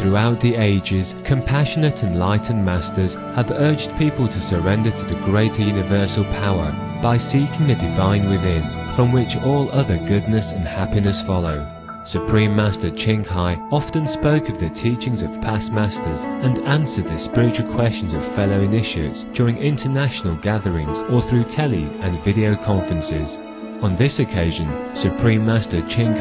Throughout the ages, compassionate enlightened masters have urged people to surrender to the greater universal power by seeking the divine within, from which all other goodness and happiness follow. Supreme Master Ching Hai often spoke of the teachings of past masters and answered the spiritual questions of fellow initiates during international gatherings or through tele and video conferences. On this occasion, Supreme Master Ching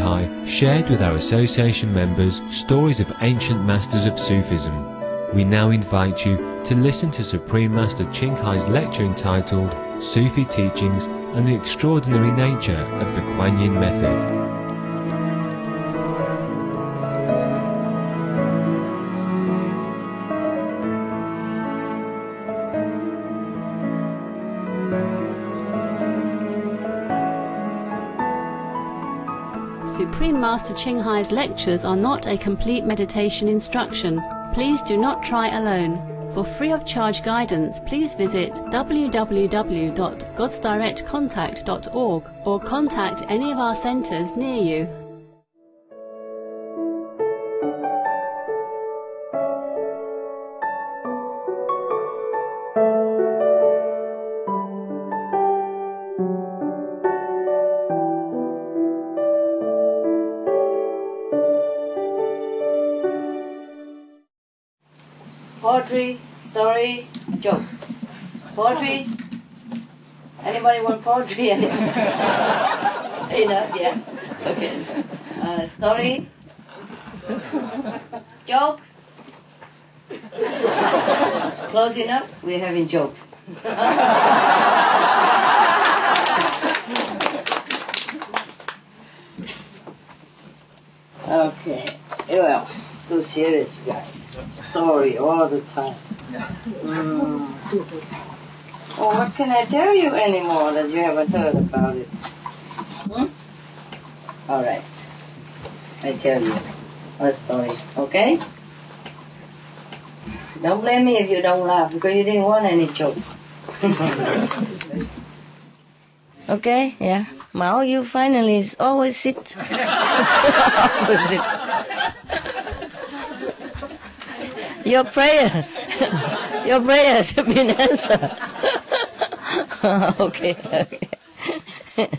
shared with our association members stories of ancient masters of Sufism. We now invite you to listen to Supreme Master Ching lecture entitled Sufi Teachings and the Extraordinary Nature of the Quan Yin Method. Master Ching Hai's lectures are not a complete meditation instruction. Please do not try alone. For free of charge guidance, please visit www.godsdirectcontact.org or contact any of our centers near you. Poetry, story, joke. Poetry. Anybody want poetry? you know, yeah. Okay. Uh, story. Jokes. Close enough. We're having jokes. okay. Well, too serious, guys. Story all the time. Mm. Oh, what can I tell you anymore that you haven't heard about it? Hmm? All right. I tell you a story, okay? Don't blame me if you don't laugh because you didn't want any joke. okay, yeah. Now you finally always sit. always sit. Your prayer, your prayer has been answered. okay, okay.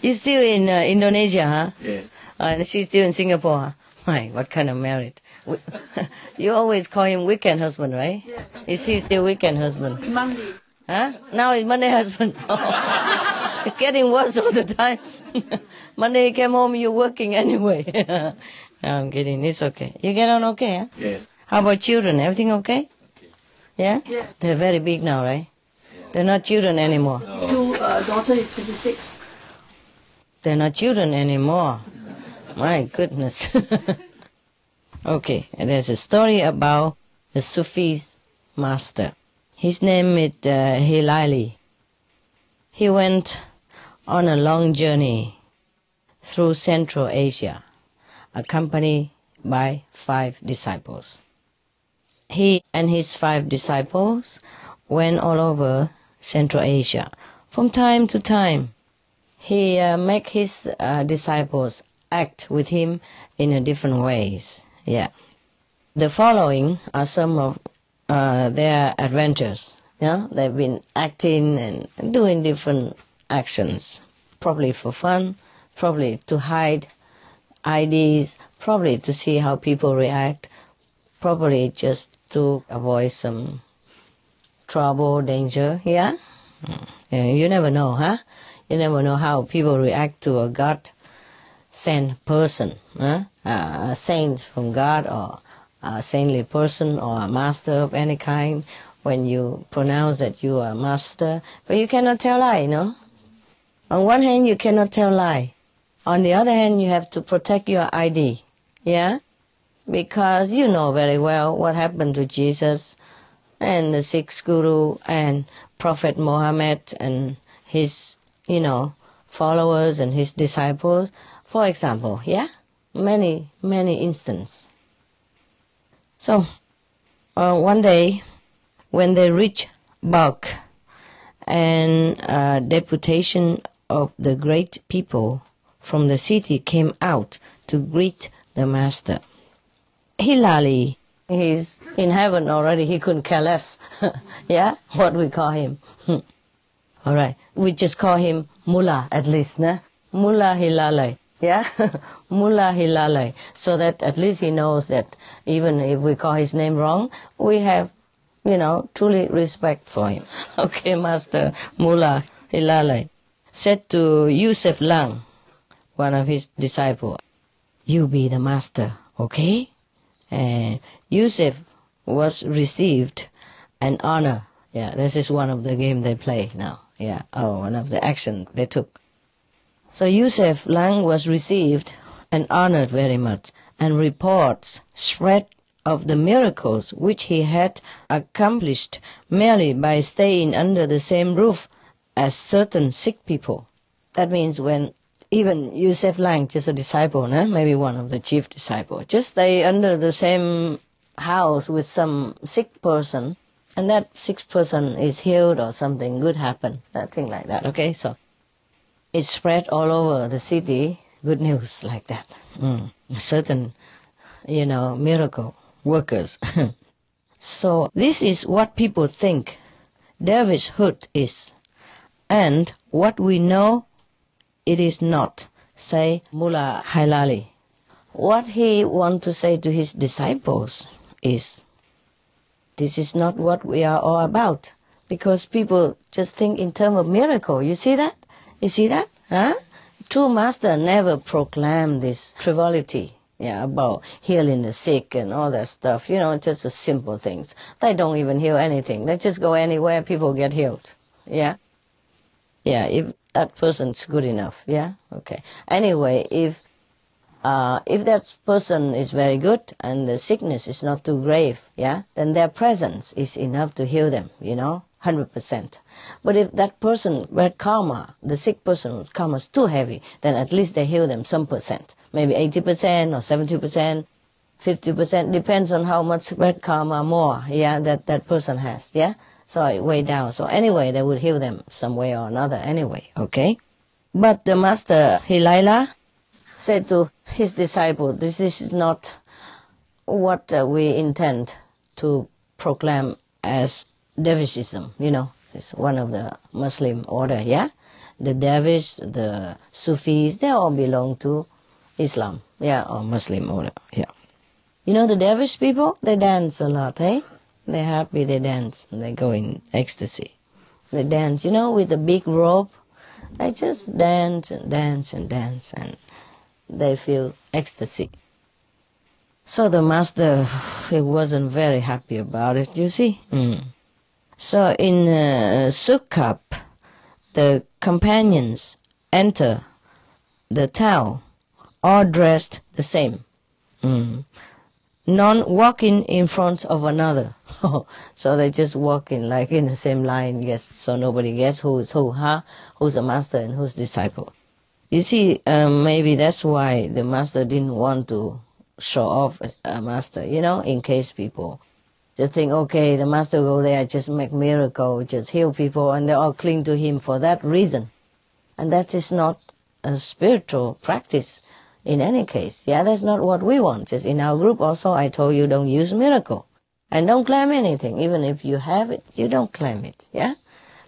You're still in uh, Indonesia, huh? Yeah. and she's still in Singapore. Huh? My, what kind of marriage? You always call him weekend husband, right? Yeah. Is he still weekend husband? Monday. Huh? Now he's Monday husband. it's getting worse all the time. Monday you came home, you're working anyway. no, I'm kidding. It's okay. You get on okay, huh? Yeah. How about children? Everything okay? okay. Yeah? Yeah. They're very big now, right? Yeah. They're not children anymore. Two uh, daughter is 26. They're not children anymore. My goodness. okay, and there's a story about the Sufi's master. His name is uh, Hilali. He went on a long journey through Central Asia, accompanied by five disciples. He and his five disciples went all over Central Asia from time to time he uh, make his uh, disciples act with him in a different ways. Yeah. The following are some of uh, their adventures. Yeah, they've been acting and doing different actions, probably for fun, probably to hide IDs, probably to see how people react, probably just to avoid some trouble, danger. Yeah. Yeah, you never know, huh? You never know how people react to a God sent person, huh? Uh, a saint from God or a saintly person or a master of any kind when you pronounce that you are a master. But you cannot tell lie, you know? On one hand, you cannot tell lie. On the other hand, you have to protect your ID, yeah? Because you know very well what happened to Jesus and the sixth guru and Prophet Muhammad and his, you know, followers and his disciples. For example, yeah? Many, many instances. So, uh, one day, when they reached Balkh, and a deputation of the great people from the city came out to greet the master. Hilali, he's in heaven already. He couldn't care less. yeah, what we call him. All right, we just call him Mullah at least, nah? Mullah Hilale. Yeah, Mullah Hilale. So that at least he knows that even if we call his name wrong, we have, you know, truly respect for him. Okay, Master Mullah Hilale said to Yusef Lang, one of his disciples, you be the master, okay? And Yusuf was received an honor. Yeah, this is one of the game they play now. Yeah, oh, one of the action they took. So Yusuf Lang was received and honored very much, and reports spread of the miracles which he had accomplished merely by staying under the same roof as certain sick people. That means when even Yusef Lang, just a disciple, no? maybe one of the chief disciples, just stay under the same house with some sick person, and that sick person is healed or something good happen, thing like that. Okay, so it spread all over the city. Good news like that. Mm. Certain, you know, miracle workers. so this is what people think dervishhood is, and what we know it is not, say Mullah Hilali. What he want to say to his disciples is, this is not what we are all about. Because people just think in terms of miracle. You see that? You see that? Huh? True master never proclaim this frivolity. Yeah, about healing the sick and all that stuff. You know, just the simple things. They don't even heal anything. They just go anywhere, people get healed. Yeah? Yeah, if that person's good enough. Yeah. Okay. Anyway, if uh, if that person is very good and the sickness is not too grave, yeah, then their presence is enough to heal them. You know, hundred percent. But if that person bad karma, the sick person's karma is too heavy, then at least they heal them some percent, maybe eighty percent or seventy percent. 50% depends on how much bad karma more, yeah, that that person has, yeah? So it way down. So anyway, they would heal them some way or another anyway, okay? But the master Hilala said to his disciple, this is not what uh, we intend to proclaim as dervishism, you know. It's one of the Muslim order, yeah? The dervish, the Sufis, they all belong to Islam, yeah, or Muslim order, yeah. You know the dervish people, they dance a lot, eh? They're happy, they dance, they go in ecstasy. They dance, you know, with a big rope. They just dance and dance and dance, and they feel ecstasy. So the master, he wasn't very happy about it, you see. Mm. So in uh, Sukkap, the companions enter the town, all dressed the same. Mm none walking in front of another. so they just walking like in the same line, yes, so nobody guess who's who, huh? Who's a master and who's disciple. You see, um, maybe that's why the master didn't want to show off as a master, you know, in case people just think, okay, the master go there, just make miracle, just heal people, and they all cling to him for that reason. And that is not a spiritual practice in any case. Yeah, that's not what we want. Just in our group also, I told you don't use miracle. And don't claim anything. Even if you have it, you don't claim it. Yeah?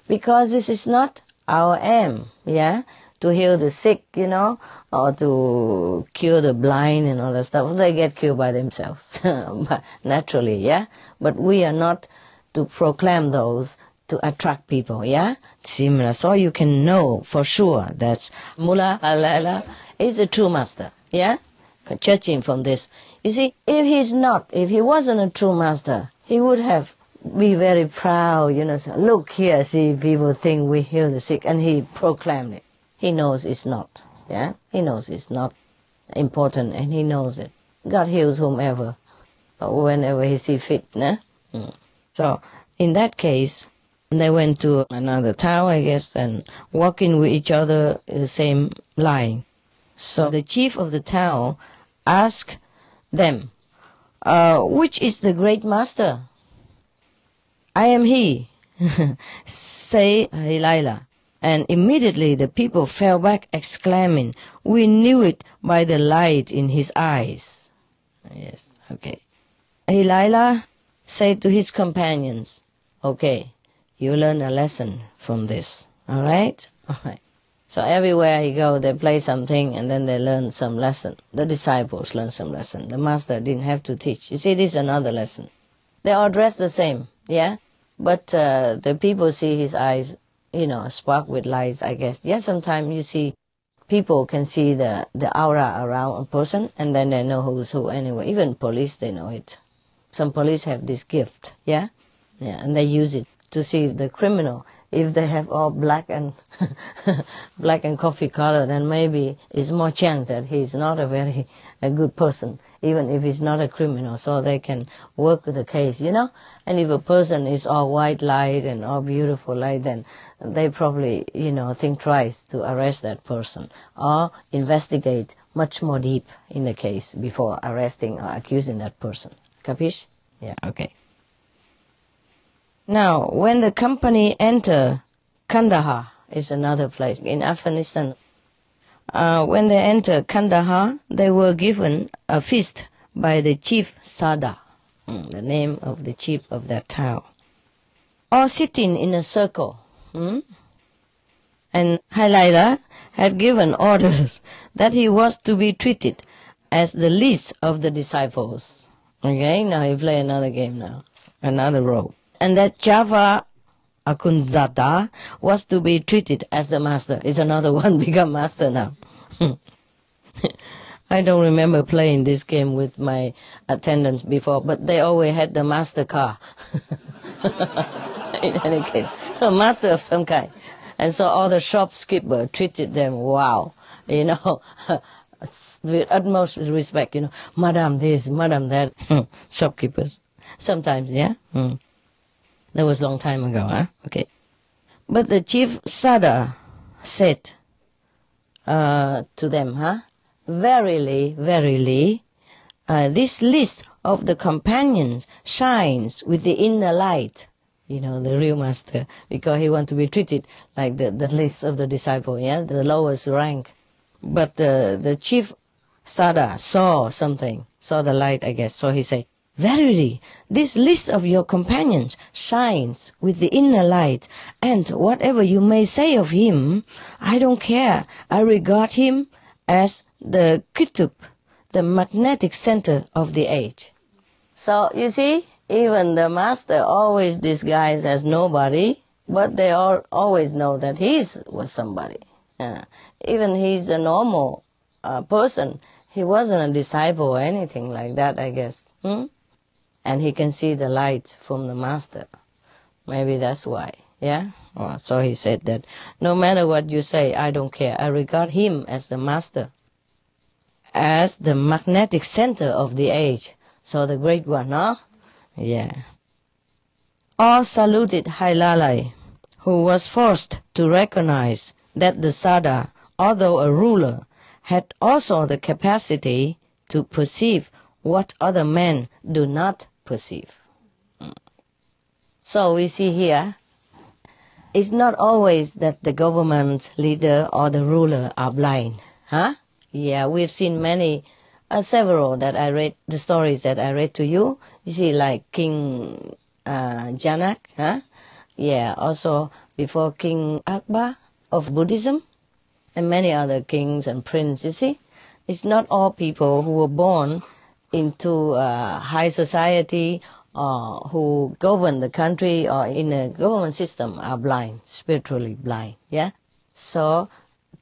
Because this is not our aim. Yeah? To heal the sick, you know, or to cure the blind and all that stuff. They get cured by themselves. naturally, yeah? But we are not to proclaim those to attract people, yeah? Similar. So you can know for sure that Mullah Alala is a true master, yeah? Judging from this. You see, if he's not, if he wasn't a true master, he would have be very proud, you know, look here, see, people think we heal the sick, and he proclaimed it. He knows it's not, yeah? He knows it's not important, and he knows it. God heals whomever, whenever he see fit, nah? Mm. So, in that case, they went to another town, I guess, and walking with each other the same line. So the chief of the town asked them, uh, which is the great master? I am he, say Hilala. And immediately the people fell back exclaiming, we knew it by the light in his eyes. Yes, Okay. Delilah said to his companions, okay, you learn a lesson from this. All right? All right. So everywhere he go, they play something and then they learn some lesson. The disciples learn some lesson. The master didn't have to teach. You see, this is another lesson. They all dress the same, yeah? But uh, the people see his eyes, you know, spark with lights, I guess. Yeah, sometimes you see people can see the, the aura around a person and then they know who's who anyway. Even police, they know it. Some police have this gift, yeah? Yeah, and they use it to see the criminal if they have all black and black and coffee color, then maybe it's more chance that he's not a very a good person, even if he's not a criminal. So they can work with the case, you know. And if a person is all white light and all beautiful light, then they probably, you know, think twice to arrest that person or investigate much more deep in the case before arresting or accusing that person. Capish? Yeah. Okay. Now, when the company enter Kandahar, is another place in Afghanistan. Uh, when they enter Kandahar, they were given a feast by the chief Sada, mm, the name of the chief of that town, all sitting in a circle. Hmm? And Delilah had given orders that he was to be treated as the least of the disciples. Okay, now you play another game now, another role and that Java Akhundzada was to be treated as the master. Is another one become master now. I don't remember playing this game with my attendants before, but they always had the master car. In any case, a master of some kind. And so all the shopkeeper treated them, wow, you know, with utmost respect, you know, madam this, madam that, shopkeepers. Sometimes, yeah? Mm. That was a long time ago, huh? Okay. But the chief Sada said uh, to them, huh? Verily, verily, uh, this list of the companions shines with the inner light. You know, the real master, because he want to be treated like the, the list of the disciple, yeah, the lowest rank. But the, the chief Sada saw something, saw the light, I guess. So he said, Verily, this list of your companions shines with the inner light, and whatever you may say of him, I don't care. I regard him as the Kutub, the magnetic center of the age. So, you see, even the master always disguised as nobody, but they all always know that he was somebody. Even he's a normal uh, person. He wasn't a disciple or anything like that, I guess. Hmm? And he can see the light from the master. Maybe that's why. Yeah? Oh, so he said that no matter what you say, I don't care. I regard him as the master, as the magnetic center of the age. So the great one, huh? Yeah. All saluted Delilah, who was forced to recognize that the Sada, although a ruler, had also the capacity to perceive what other men do not perceive. So we see here, it's not always that the government leader or the ruler are blind, huh? Yeah, we've seen many, uh, several that I read, the stories that I read to you. You see, like King uh, Janak, huh? Yeah, also before King Akbar of Buddhism, and many other kings and princes, you see. It's not all people who were born into uh, high society uh, who govern the country or in a government system are blind, spiritually blind. Yeah, so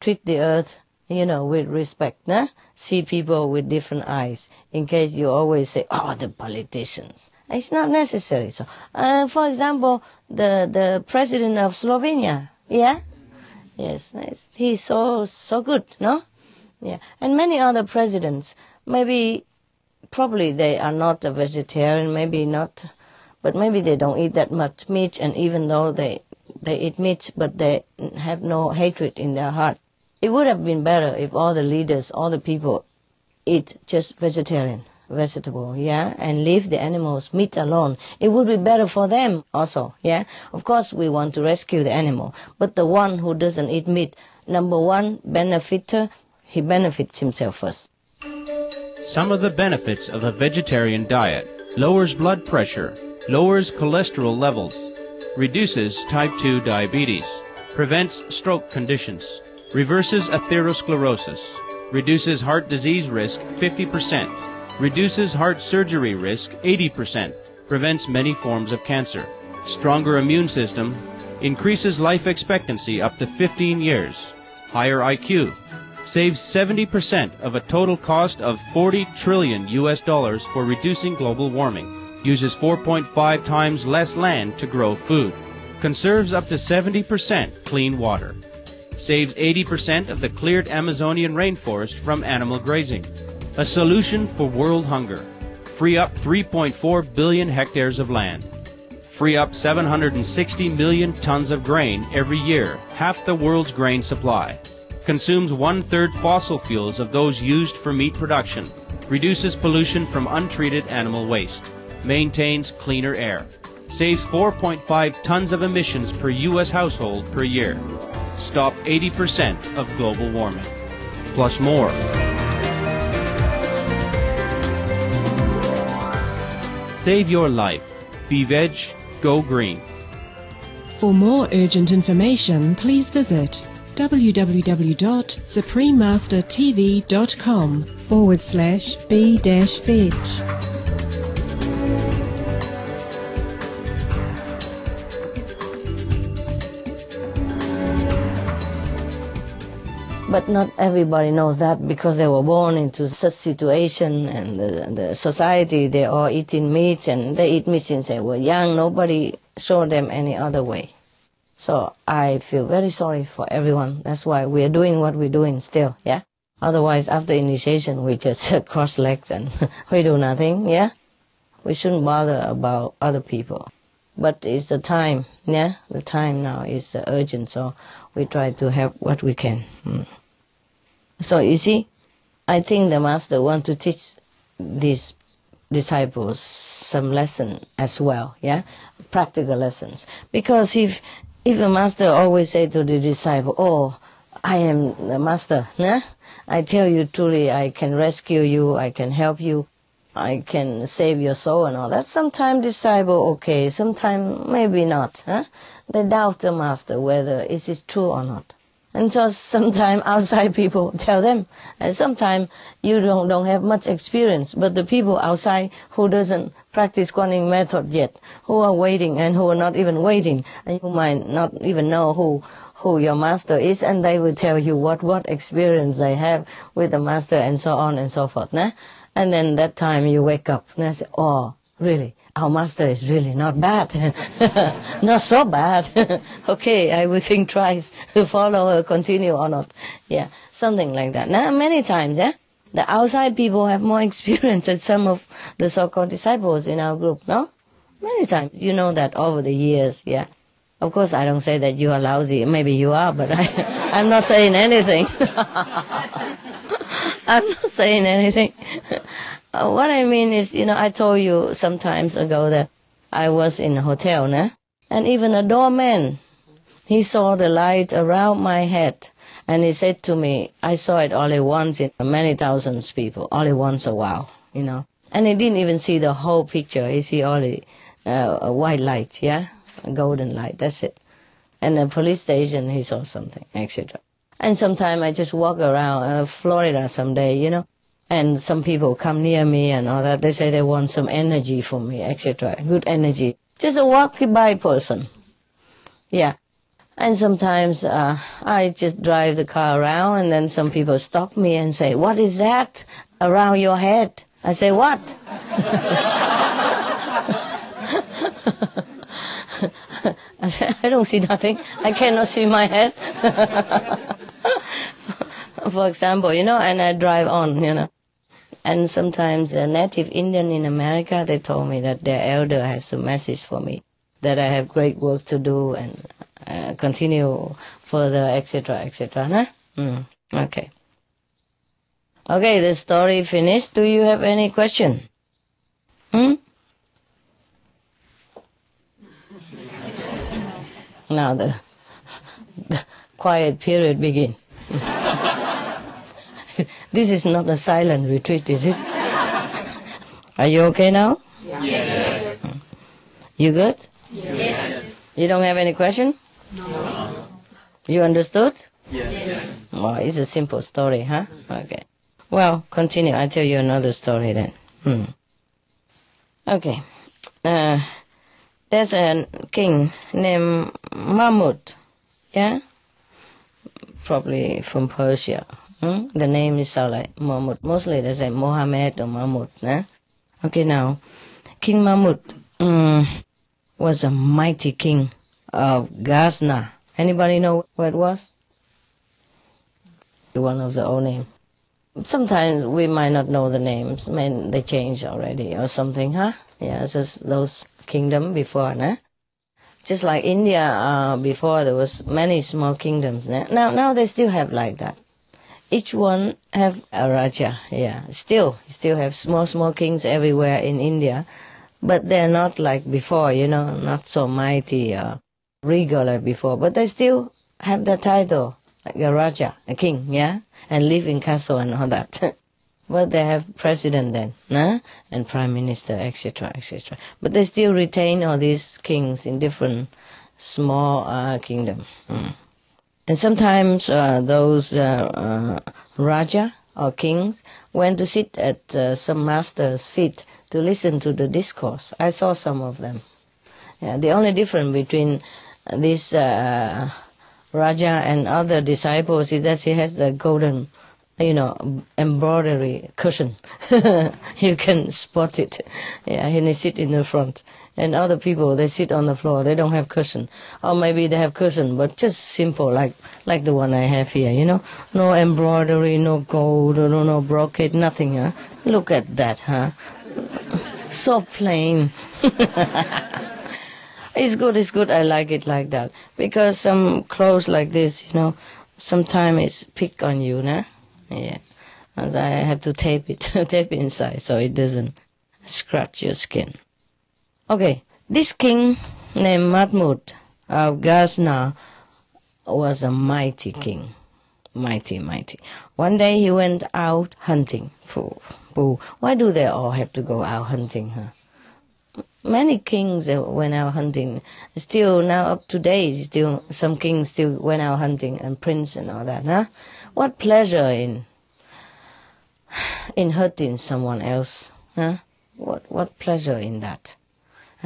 treat the earth, you know, with respect. Nah? See people with different eyes. In case you always say, "Oh, the politicians." It's not necessary. So, uh, for example, the the president of Slovenia, yeah, yes, he's so so good, no, yeah, and many other presidents. Maybe probably they are not a vegetarian, maybe not, but maybe they don't eat that much meat, and even though they they eat meat, but they have no hatred in their heart. It would have been better if all the leaders, all the people, eat just vegetarian, vegetable, yeah, and leave the animals meat alone. It would be better for them also, yeah. Of course, we want to rescue the animal, but the one who doesn't eat meat, number one benefiter, he benefits himself first. Some of the benefits of a vegetarian diet. Lowers blood pressure, lowers cholesterol levels, reduces type 2 diabetes, prevents stroke conditions, reverses atherosclerosis, reduces heart disease risk 50%, reduces heart surgery risk 80%, prevents many forms of cancer, stronger immune system, increases life expectancy up to 15 years, higher IQ, saves 70% of a total cost of 40 trillion US dollars for reducing global warming, uses 4.5 times less land to grow food, conserves up to 70% clean water, saves 80% of the cleared Amazonian rainforest from animal grazing, a solution for world hunger, free up 3.4 billion hectares of land, free up 760 million tons of grain every year, half the world's grain supply, consumes one third fossil fuels of those used for meat production, reduces pollution from untreated animal waste, maintains cleaner air, saves 4.5 tons of emissions per U.S. household per year, stop 80% of global warming, plus more. Save your life. Be veg, go green. For more urgent information, please visit www.suprememastertv.com forward slash b dash veg. But not everybody knows that because they were born into such situation and the, the society, they are eating meat and they eat meat since they were young. Nobody showed them any other way. So I feel very sorry for everyone. That's why we're doing what we're doing still, yeah? Otherwise, after initiation, we just cross legs and we do nothing, yeah? We shouldn't bother about other people. But it's the time, yeah? The time now is urgent, so we try to help what we can. Mm. So you see, I think the master want to teach these disciples some lesson as well, yeah, practical lessons. Because if if the master always say to the disciple, "Oh, I am the master," yeah? I tell you truly, I can rescue you, I can help you, I can save your soul and all that. Sometimes disciple okay, sometimes maybe not. Huh? They doubt the master whether it is true or not. And so sometimes outside people tell them, and sometimes you don't, don't have much experience, but the people outside who doesn't practice Quan Yin method yet, who are waiting and who are not even waiting, and you might not even know who, who your master is, and they will tell you what, what experience they have with the master and so on and so forth. Nah? And then that time you wake up and say, oh, really? our master is really not bad, not so bad. okay, I will think twice, follow continue or not. Yeah, something like that. Now, many times, yeah, the outside people have more experience than some of the so-called disciples in our group, no? Many times, you know that over the years, yeah. Of course, I don't say that you are lousy. Maybe you are, but I, I'm not saying anything. I'm not saying anything. Uh, what I mean is, you know, I told you some times ago that I was in a hotel, né? and even a doorman, he saw the light around my head, and he said to me, I saw it only once in many thousands people, only once a while, you know. And he didn't even see the whole picture. He see only uh, a white light, yeah, a golden light. That's it. And the police station, he saw something, etc. And sometimes I just walk around uh, Florida someday, you know, and some people come near me and all that. They say they want some energy from me, etc. Good energy. Just a walking by person. Yeah. And sometimes uh, I just drive the car around, and then some people stop me and say, "What is that around your head?" I say, "What?" I, say, I don't see nothing. I cannot see my head. For example, you know, and I drive on, you know. And sometimes a native Indian in America, they told me that their elder has a message for me, that I have great work to do and uh, continue further, etc., etc. Huh? Mm. Okay. Okay, the story finished. Do you have any question? Hmm? now the, the quiet period begin. this is not a silent retreat, is it? Are you okay now? Yes. You good? Yes. You don't have any question? No. You understood? Yes. Well, it's a simple story, huh? Okay. Well, continue. I'll tell you another story then. Hmm. Okay. Uh, there's a king named Mahmud. Yeah? Probably from Persia. Hmm? The name is like Mahmud. Mostly they say Mohammed or Mahmud. Okay, now, King Mahmud um, was a mighty king of Ghazna. Anybody know where it was? One of the old names. Sometimes we might not know the names. I mean, they change already or something, huh? Yeah, it's just those kingdom before, nah? Just like India, uh, before there was many small kingdoms. Nah? Now, now they still have like that. Each one have a raja. Yeah, still, still have small, small kings everywhere in India, but they're not like before. You know, not so mighty, uh, regal like before. But they still have the title like a raja, a king. Yeah, and live in castle and all that. but they have president then, nah? and prime minister, etc., etc. But they still retain all these kings in different small uh, kingdom. Mm. And sometimes uh, those uh, uh, raja or kings went to sit at uh, some master's feet to listen to the discourse. I saw some of them. Yeah, the only difference between this uh, raja and other disciples is that he has a golden you know, embroidery cushion. you can spot it. Yeah, and they sit in the front. And other people, they sit on the floor. They don't have cushion. Or maybe they have cushion, but just simple, like, like the one I have here, you know? No embroidery, no gold, no, no brocade, nothing, huh? Look at that, huh? so plain. it's good, it's good. I like it like that. Because some clothes like this, you know, sometimes it's pick on you, nah? Yeah. As I have to tape it, tape inside so it doesn't scratch your skin. Okay, this king named Mahmud of Ghazna was a mighty king. Mighty, mighty. One day he went out hunting. Pooh, pooh. Why do they all have to go out hunting, huh? Many kings went out hunting. Still now up to date, still some kings still went out hunting and prince and all that, huh? What pleasure in in hurting someone else? Huh? What what pleasure in that?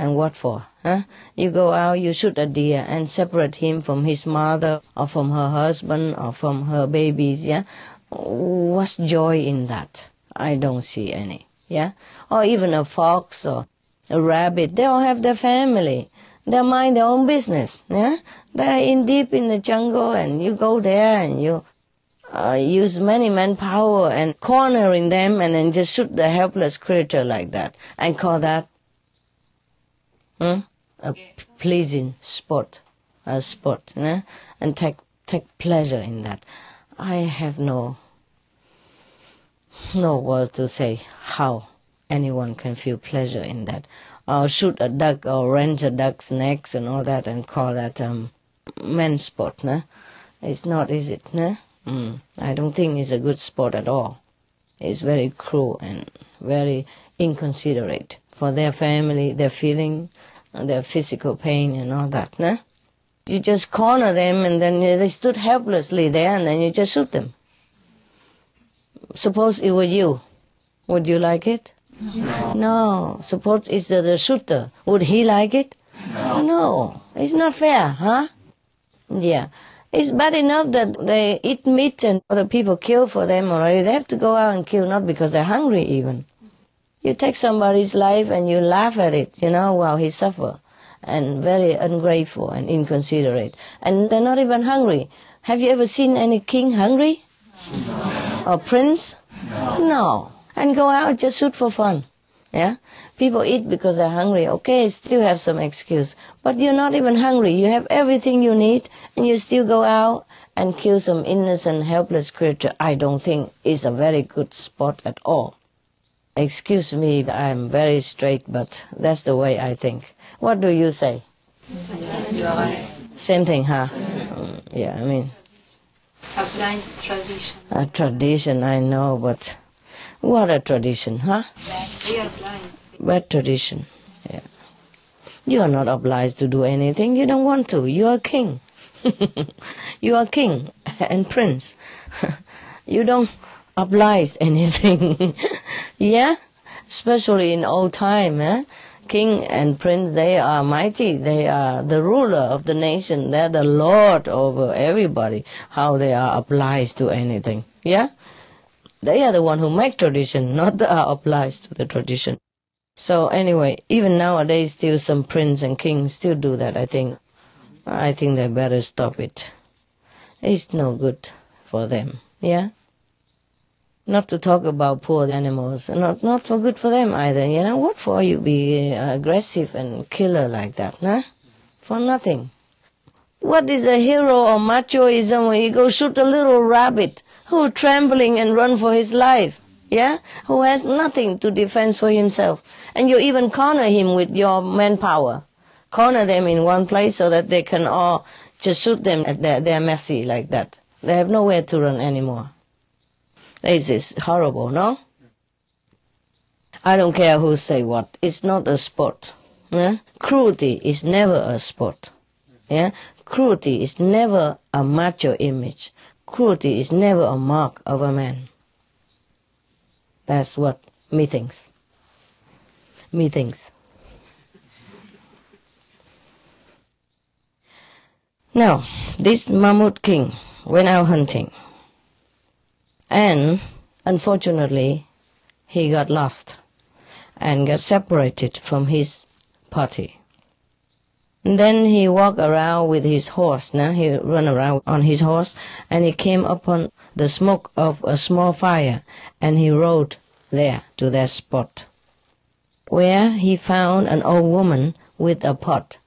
And what for? Huh? You go out, you shoot a deer and separate him from his mother or from her husband or from her babies, yeah? What's joy in that? I don't see any, yeah? Or even a fox or a rabbit, they all have their family. They mind their own business, yeah? They're in deep in the jungle and you go there and you uh, use many manpower and cornering them and then just shoot the helpless creature like that and call that a pleasing sport, a sport, né? and take take pleasure in that. I have no no words to say how anyone can feel pleasure in that. Or shoot a duck or wrench a duck's necks and all that and call that um, men's sport, né? It's not, is it, né? Mm, I don't think it's a good sport at all. It's very cruel and very inconsiderate for their family, their feeling, Uh, their physical pain and all that. Nah? You just corner them and then they stood helplessly there and then you just shoot them. Suppose it were you. Would you like it? No. no. Suppose it's the, the shooter. Would he like it? No. No. It's not fair, huh? Yeah. It's bad enough that they eat meat and other people kill for them already. They have to go out and kill not because they're hungry even. You take somebody's life and you laugh at it, you know, while he suffer. And very ungrateful and inconsiderate. And they're not even hungry. Have you ever seen any king hungry? No. Or prince? No. no. And go out just shoot for fun. Yeah? People eat because they're hungry. Okay, still have some excuse. But you're not even hungry. You have everything you need and you still go out and kill some innocent, helpless creature. I don't think is a very good spot at all. Excuse me, I'm very straight, but that's the way I think. What do you say? Same thing, huh? Mm, yeah, I mean. A blind tradition. A tradition, I know, but what a tradition, huh? We are blind. Bad tradition. Yeah. You are not obliged to do anything. You don't want to. You are king. you are king and prince. you don't oblige anything. yeah? Especially in old time, eh? King and prince, they are mighty. They are the ruler of the nation. They're the lord over everybody. How they are obliged to anything. Yeah? They are the one who make tradition, not the are obliged to the tradition. So anyway, even nowadays, still some prince and kings still do that. I think, I think they better stop it. It's no good for them. Yeah. Not to talk about poor animals, not not for good for them either. You know what for you be uh, aggressive and killer like that, huh? For nothing. What is a hero or machoism when you go shoot a little rabbit who trembling and run for his life? yeah, who has nothing to defend for himself. And you even corner him with your manpower. Corner them in one place so that they can all just shoot them at their, their mercy like that. They have nowhere to run anymore. This is horrible, no? I don't care who say what. It's not a sport. Yeah? Cruelty is never a sport. Yeah? Cruelty is never a macho image. Cruelty is never a mark of a man. That's what me thinks. Me thinks. Now, this Mahmud King went out hunting. And unfortunately, he got lost and got separated from his party. And then he walked around with his horse. Now he ran around on his horse, and he came upon the smoke of a small fire, and he rode there to that spot, where he found an old woman with a pot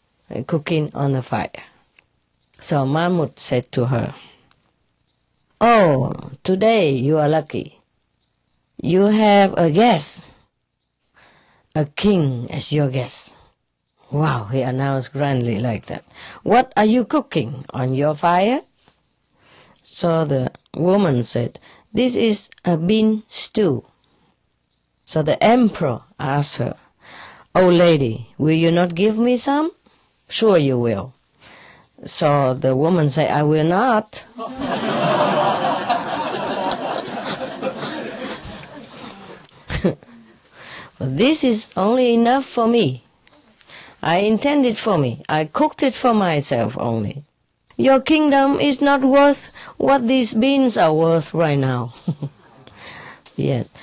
cooking on the fire. So Mahmud said to her, Oh, today you are lucky. You have a guest, a king as your guest. Wow, he announced grandly like that. What are you cooking on your fire? So the woman said, This is a bean stew. So the emperor asked her, Oh lady, will you not give me some? Sure you will. So the woman said, I will not. this is only enough for me. I intended it for me. I cooked it for myself only. Your kingdom is not worth what these beans are worth right now. yes,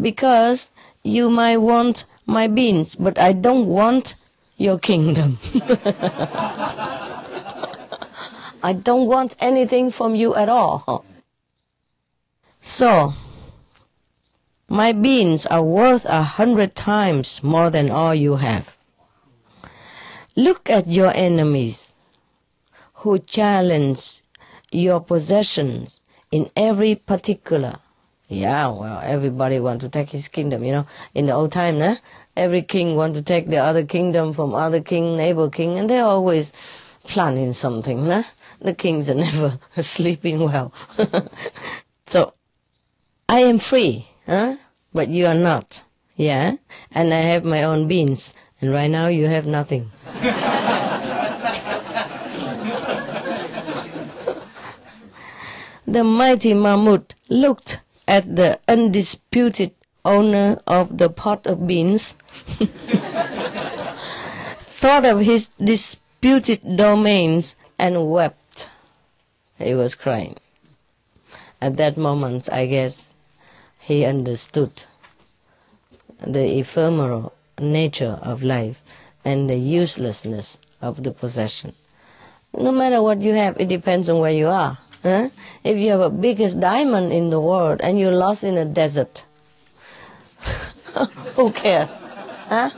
because you might want my beans, but I don't want your kingdom. I don't want anything from you at all. So, my beans are worth a hundred times more than all you have. Look at your enemies who challenge your possessions in every particular. Yeah, well, everybody want to take his kingdom, you know. In the old time, nah, every king want to take the other kingdom from other king, neighbor king, and they're always planning something, nah. The kings are never sleeping well. so, I am free, huh? But you are not, yeah? And I have my own beans, and right now you have nothing. the mighty Mahmud looked at the undisputed owner of the pot of beans, thought of his disputed domains, and wept. He was crying. At that moment, I guess, he understood the ephemeral nature of life and the uselessness of the possession. No matter what you have, it depends on where you are. Huh? If you have a biggest diamond in the world and you're lost in a desert, who cares? Huh?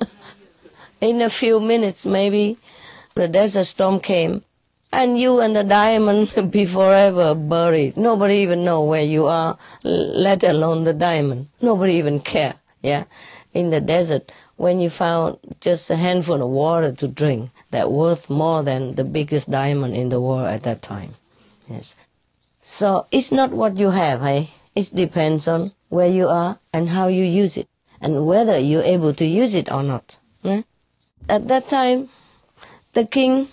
in a few minutes, maybe, the desert storm came, and you and the diamond be forever buried. Nobody even know where you are, let alone the diamond. Nobody even care. Yeah, in the desert, when you found just a handful of water to drink, that worth more than the biggest diamond in the world at that time. Yes. So it's not what you have, hey? It depends on where you are and how you use it. and whether you're able to use it or not. eh? At that time, the king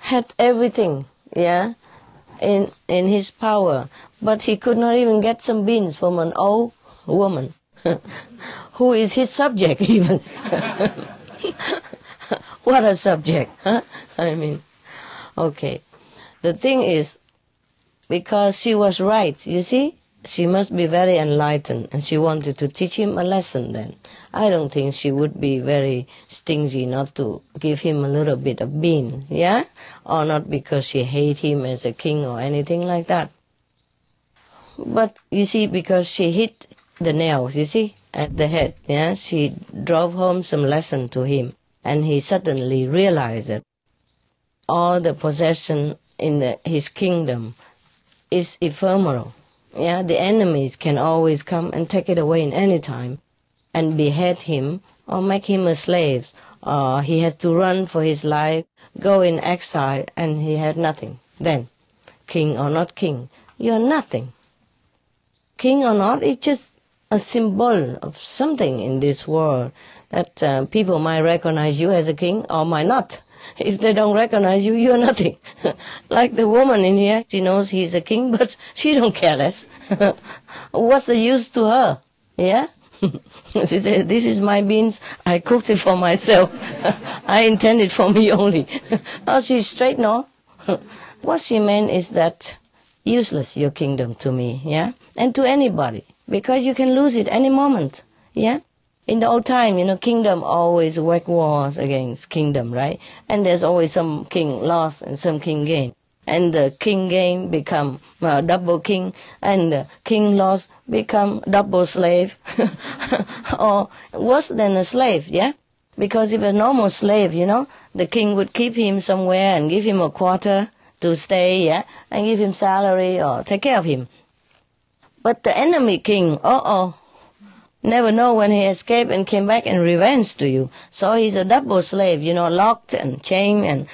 had everything, yeah, in in his power, but he could not even get some beans from an old woman, who is his subject even. what a subject, huh? I mean, okay. The thing is, because she was right, you see, she must be very enlightened, and she wanted to teach him a lesson then. I don't think she would be very stingy not to give him a little bit of bean, yeah? Or not because she hate him as a king or anything like that. But you see, because she hit the nails, you see, at the head, yeah, she drove home some lesson to him, and he suddenly realized that all the possession in the, his kingdom is ephemeral. Yeah, the enemies can always come and take it away in any time and behead him or make him a slave. Or he has to run for his life, go in exile, and he had nothing. Then, king or not king, you're nothing. King or not, it's just a symbol of something in this world that uh, people might recognize you as a king or might not. If they don't recognize you, you're nothing. like the woman in here, she knows he's a king, but she don't care less. What's the use to her? Yeah? she said, this is my beans, I cooked it for myself. I intend it for me only. oh, she's straight, no? what she meant is that useless your kingdom to me, yeah? And to anybody, because you can lose it any moment, yeah? In the old time, you know, kingdom always wage wars against kingdom, right? And there's always some king lost and some king gain. And the king gain become uh, double king, and the king lost become double slave, or worse than a slave, yeah? Because if a normal slave, you know, the king would keep him somewhere and give him a quarter to stay, yeah, and give him salary or take care of him. But the enemy king, uh-oh, never know when he escaped and came back and revenge to you. So he's a double slave, you know, locked and chained and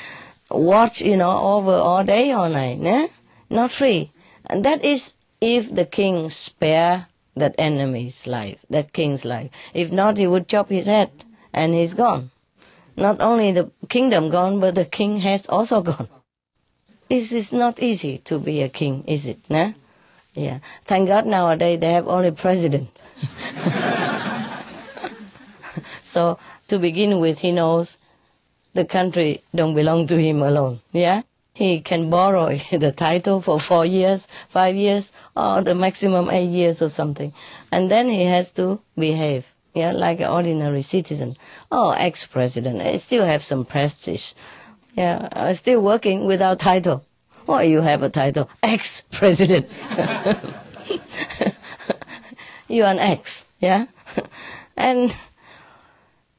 watched, you know, over all day, all night, eh? Not free. And that is if the king spare that enemy's life, that king's life. If not, he would chop his head and he's gone. Not only the kingdom gone, but the king has also gone. This is not easy to be a king, is it? Nah? Yeah. Thank God nowadays they have only president. so to begin with, he knows the country don't belong to him alone. Yeah, he can borrow the title for four years, five years, or the maximum eight years or something, and then he has to behave. Yeah, like an ordinary citizen. Oh, ex-president, I still have some prestige. Yeah, I'm still working without title. Why you have a title? Ex-president. you're an ex, yeah? and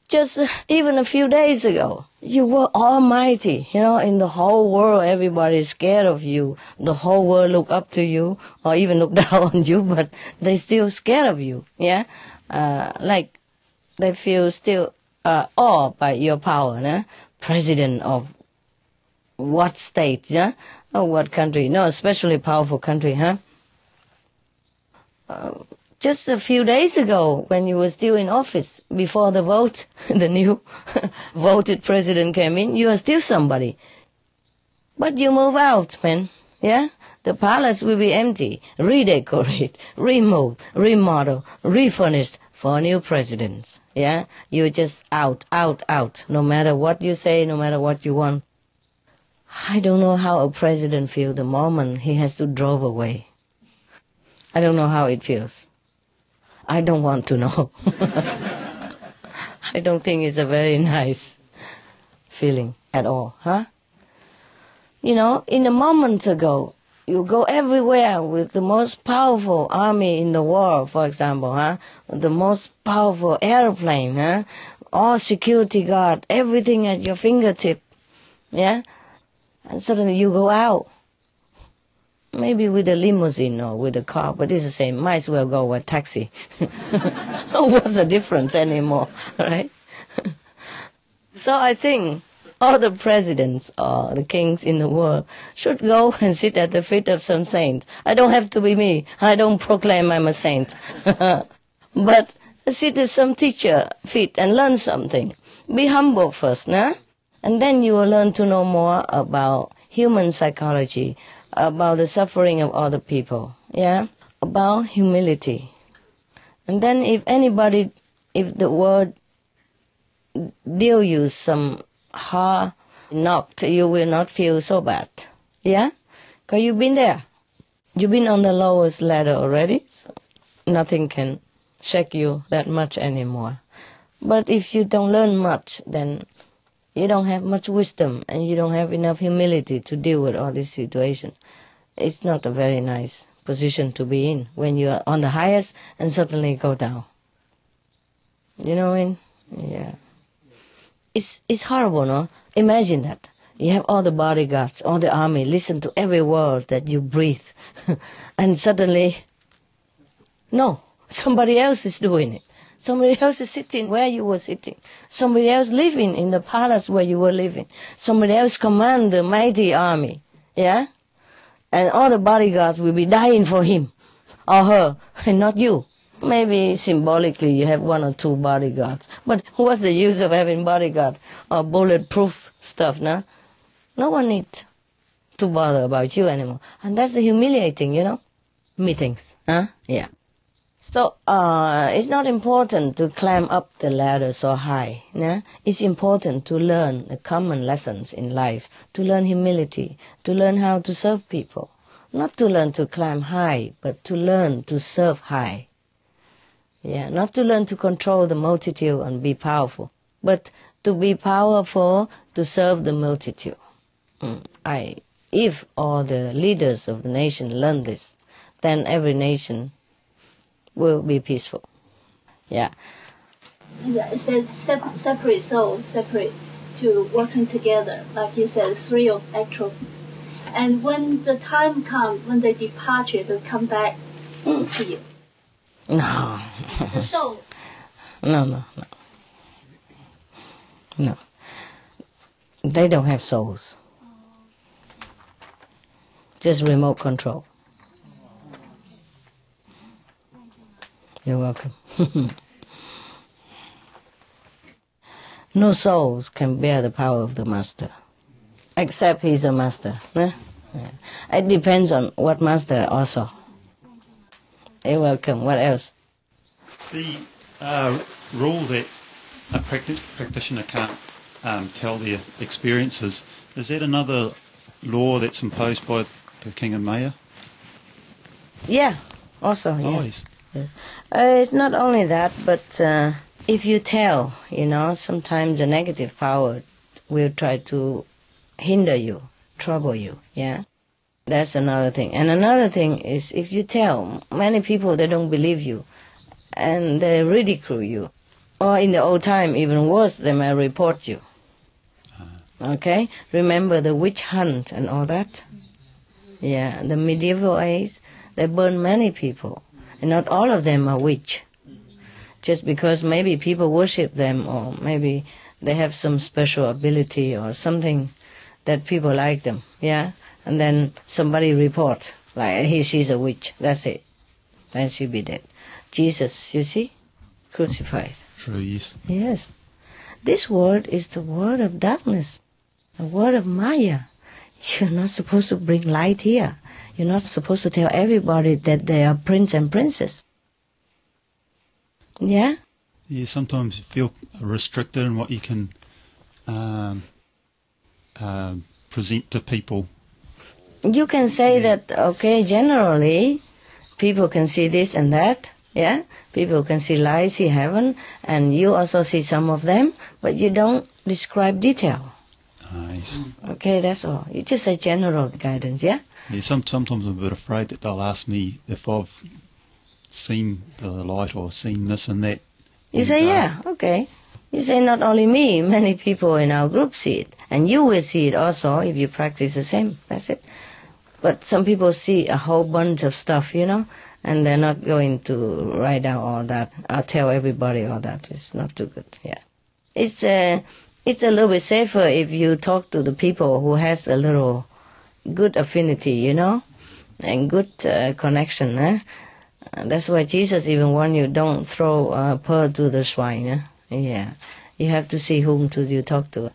just even a few days ago, you were almighty, you know, in the whole world, everybody is scared of you. The whole world look up to you, or even look down on you, but they still scared of you, yeah? Uh, like, they feel still, uh, awed by your power, yeah? President of what state, yeah? Or what country? No, especially powerful country, huh? Uh, just a few days ago when you were still in office before the vote, the new voted president came in, you are still somebody. But you move out, man. Yeah? The palace will be empty, redecorate, remove, remodel, refurnished for new presidents. Yeah? You're just out, out, out, no matter what you say, no matter what you want. I don't know how a president feels the moment he has to drive away. I don't know how it feels. I don't want to know. I don't think it's a very nice feeling at all, huh? You know, in a moment ago, you go everywhere with the most powerful army in the world, for example, huh? The most powerful airplane, huh? All security guard, everything at your fingertip, yeah? And suddenly you go out maybe with a limousine or with a car, but it's the same. Might as well go with taxi. What's the difference anymore, right? so I think all the presidents or the kings in the world should go and sit at the feet of some saint. I don't have to be me. I don't proclaim I'm a saint. but sit at some teacher feet and learn something. Be humble first, nah? And then you will learn to know more about human psychology, about the suffering of other people, yeah? About humility. And then if anybody, if the word deal you some hard knock, you will not feel so bad, yeah? Because you've been there. You've been on the lowest ladder already, so nothing can shake you that much anymore. But if you don't learn much, then you don't have much wisdom and you don't have enough humility to deal with all this situation. It's not a very nice position to be in when you are on the highest and suddenly go down. You know what I mean? Yeah. It's, it's horrible, no? Imagine that. You have all the bodyguards, all the army, listen to every word that you breathe. and suddenly, no, somebody else is doing it. Somebody else is sitting where you were sitting. Somebody else living in the palace where you were living. Somebody else command the mighty army. Yeah? And all the bodyguards will be dying for him or her and not you. Maybe symbolically you have one or two bodyguards. But what's the use of having bodyguard or bulletproof stuff, no? No one needs to bother about you anymore. And that's the humiliating, you know? Meetings, huh? Yeah. So uh, it's not important to climb up the ladder so high. It's important to learn the common lessons in life, to learn humility, to learn how to serve people. Not to learn to climb high, but to learn to serve high. Yeah, not to learn to control the multitude and be powerful, but to be powerful to serve the multitude. Mm. I, if all the leaders of the nation learn this, then every nation will be peaceful. Yeah. Yeah, it said sep- separate soul, separate to working together, like you said, three of actual. And when the time comes, when they depart, they come back Mm. to you. No. The soul. No, no, no. No. They don't have souls. Just remote control. You're welcome. no souls can bear the power of the master, except he's a master. eh? Yeah. It depends on what master also. You're welcome. What else? The uh, rule that a practi- practitioner can't um, tell their experiences, is that another law that's imposed by the King of Maya? Yeah, also, yes. Always. yes. Uh, it's not only that, but uh, if you tell, you know, sometimes the negative power will try to hinder you, trouble you, yeah? That's another thing. And another thing is if you tell, many people, they don't believe you and they ridicule you. Or in the old time, even worse, they may report you. Okay? Remember the witch hunt and all that? Yeah, the medieval age, they burned many people. And not all of them are witch. Just because maybe people worship them or maybe they have some special ability or something that people like them. Yeah? And then somebody report, like, he, she's a witch. That's it. Then she'll be dead. Jesus, you see? Crucified. True, yes. Yes. This word is the word of darkness, the word of Maya. You're not supposed to bring light here. You're not supposed to tell everybody that they are prince and princess. Yeah? You sometimes feel restricted in what you can um, um present to people. You can say that, okay, generally, people can see this and that. Yeah? People can see light, see heaven, and you also see some of them, but you don't describe detail. Uh, yes. Okay, that's all. You just say general guidance, yeah? Yeah, some, sometimes I'm a bit afraid that they'll ask me if I've seen the light or seen this and that. You say, uh, yeah, okay. You say, not only me, many people in our group see it. And you will see it also if you practice the same. That's it. But some people see a whole bunch of stuff, you know, and they're not going to write down all that. I'll tell everybody all that. It's not too good, yeah. It's, uh, it's a little bit safer if you talk to the people who has a little good affinity, you know, and good uh, connection, eh? That's why Jesus even warned you, don't throw uh, pearl to the swine. eh? Yeah. You have to see whom to you talk to.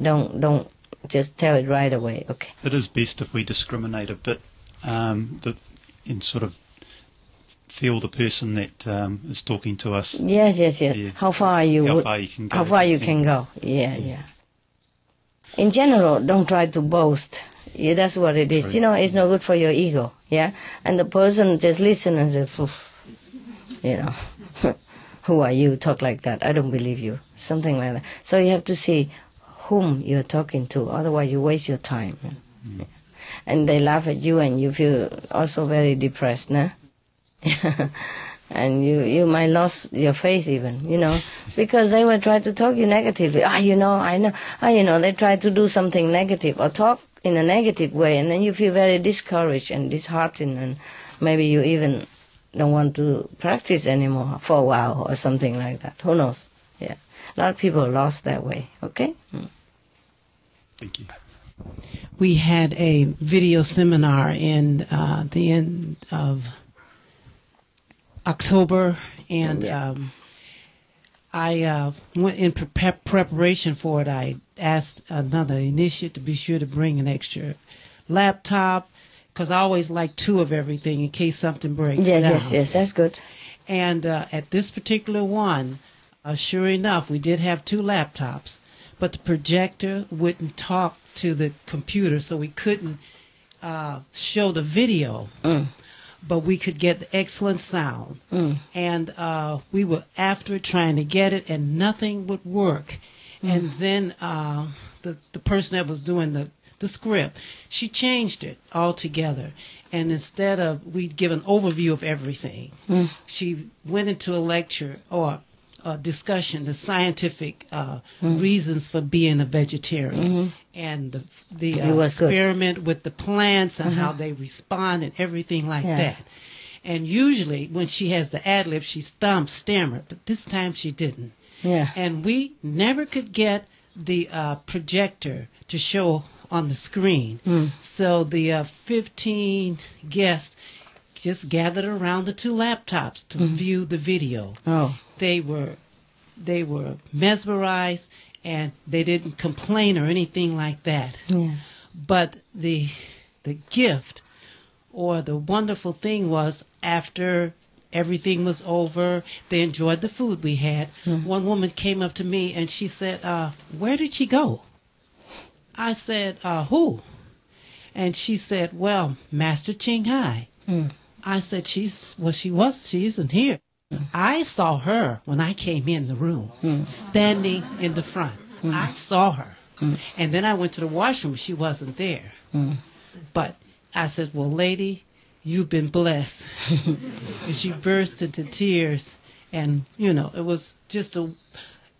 Don't, don't just tell it right away. Okay. It is best if we discriminate a bit, um, the, and sort of feel the person that um, is talking to us. Yes, yes, yes. Yeah. How far you How would- far you can go. How far you can go. Yeah, yeah. In general, don't try to boast. Yeah, that's what it is. You know, it's no good for your ego. Yeah, and the person just listen and say, you know, who are you? Talk like that? I don't believe you. Something like that. So you have to see whom you're talking to. Otherwise, you waste your time. Yeah. And they laugh at you, and you feel also very depressed, nah? and you you might lose your faith even you know because they will try to talk you negatively ah you know i know ah you know they try to do something negative or talk in a negative way and then you feel very discouraged and disheartened and maybe you even don't want to practice anymore for a while or something like that who knows yeah a lot of people lost that way okay Mm. Thank you. we had a video seminar in uh, the end of October, and um, I uh, went in pre- preparation for it. I asked another initiate to be sure to bring an extra laptop because I always like two of everything in case something breaks yes down. yes yes that's good And uh, at this particular one, uh, sure enough, we did have two laptops, but the projector wouldn't talk to the computer, so we couldn't uh, show the video. But we could get the excellent sound. And uh, we were after it, trying to get it, and nothing would work. And then uh, the, the person that was doing the, the script, she changed it altogether. And instead of, we'd give an overview of everything, she went into a lecture or a discussion, the scientific uh, reasons for being a vegetarian, and the, the uh, was good. experiment with the plants and how they respond and everything like Yeah. that. And usually, when she has the ad lib, she stumps, stammer, but this time she didn't. Yeah And we never could get the uh, projector to show on the screen. So the uh, 15 guests just gathered around the two laptops to view the video. oh They were they were mesmerized and they didn't complain or anything like that. yeah But the the gift or the wonderful thing was after everything was over, they enjoyed the food we had. Mm-hmm. One woman came up to me and she said, uh, "Where did she go?" I said, uh, "Who?" And she said, "Well, Master Ching Hai." Mm. I said, "She's well, she was. She isn't here." Mm. I saw her when I came in the room, mm. standing in the front. I saw her. And then I went to the washroom. She wasn't there. But I said, Well, lady, you've been blessed. and she burst into tears. And, you know, it was just a,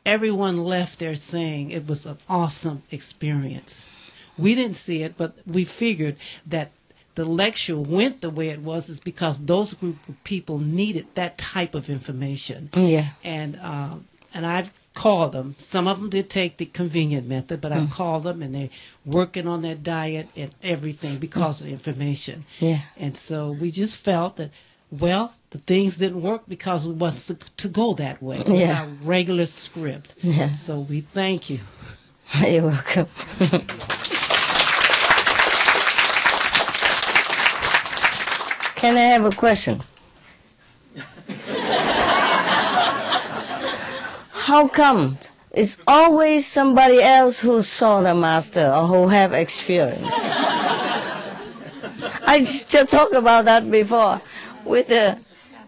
everyone left there saying it was an awesome experience. We didn't see it, but we figured that the lecture went the way it was is because those group of people needed that type of information yeah and um, and I've called them. Some of them did take the convenient method, but I've mm. called them and they're working on their diet and everything because of the information. Yeah. And so we just felt that, well, the things didn't work because we want to, to go that way Yeah. our regular script. Yeah. So we thank you. You're welcome. Can I have a question? How come it's always somebody else who saw the master or who have experience? I just talked about that before with the,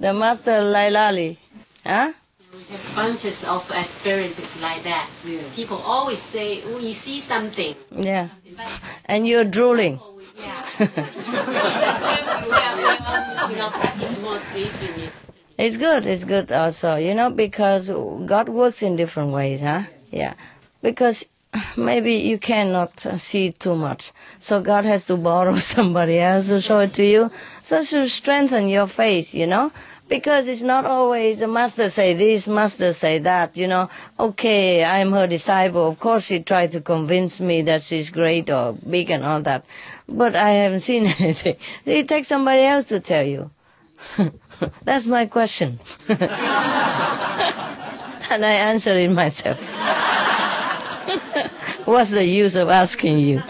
the master Lailali. Huh? We have bunches of experiences like that. People always say, oh, you see something. Yeah. And you're drooling. Yeah. It's good. It's good also, you know, because God works in different ways, huh? Yeah. Because maybe you cannot see too much. So God has to borrow somebody else to show it to you. So to strengthen your faith, you know? Because it's not always the master say this, master say that, you know. Okay, I'm her disciple. Of course she tried to convince me that she's great or big and all that. But I haven't seen anything. It takes somebody else to tell you That's my question. and I answer it myself. What's the use of asking you?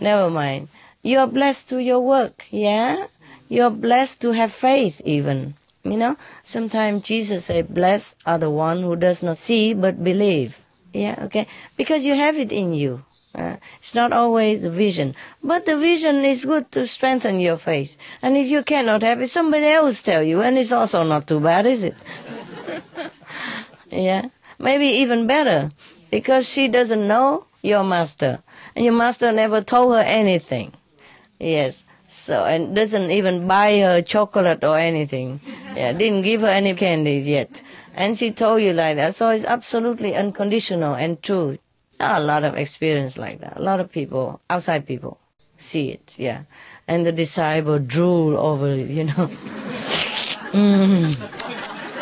Never mind. You're blessed to your work, yeah? You're blessed to have faith even. You know, sometimes Jesus said, blessed are the one who does not see but believe. Yeah, okay? Because you have it in you. Uh, it's not always the vision, but the vision is good to strengthen your faith. And if you cannot have it, somebody else tell you, and it's also not too bad, is it? yeah, maybe even better, because she doesn't know your master, and your master never told her anything. Yes, so and doesn't even buy her chocolate or anything. Yeah, didn't give her any candies yet, and she told you like that. So it's absolutely unconditional and true a lot of experience like that. A lot of people, outside people, see it, yeah. And the disciple drool over it, you know. mm.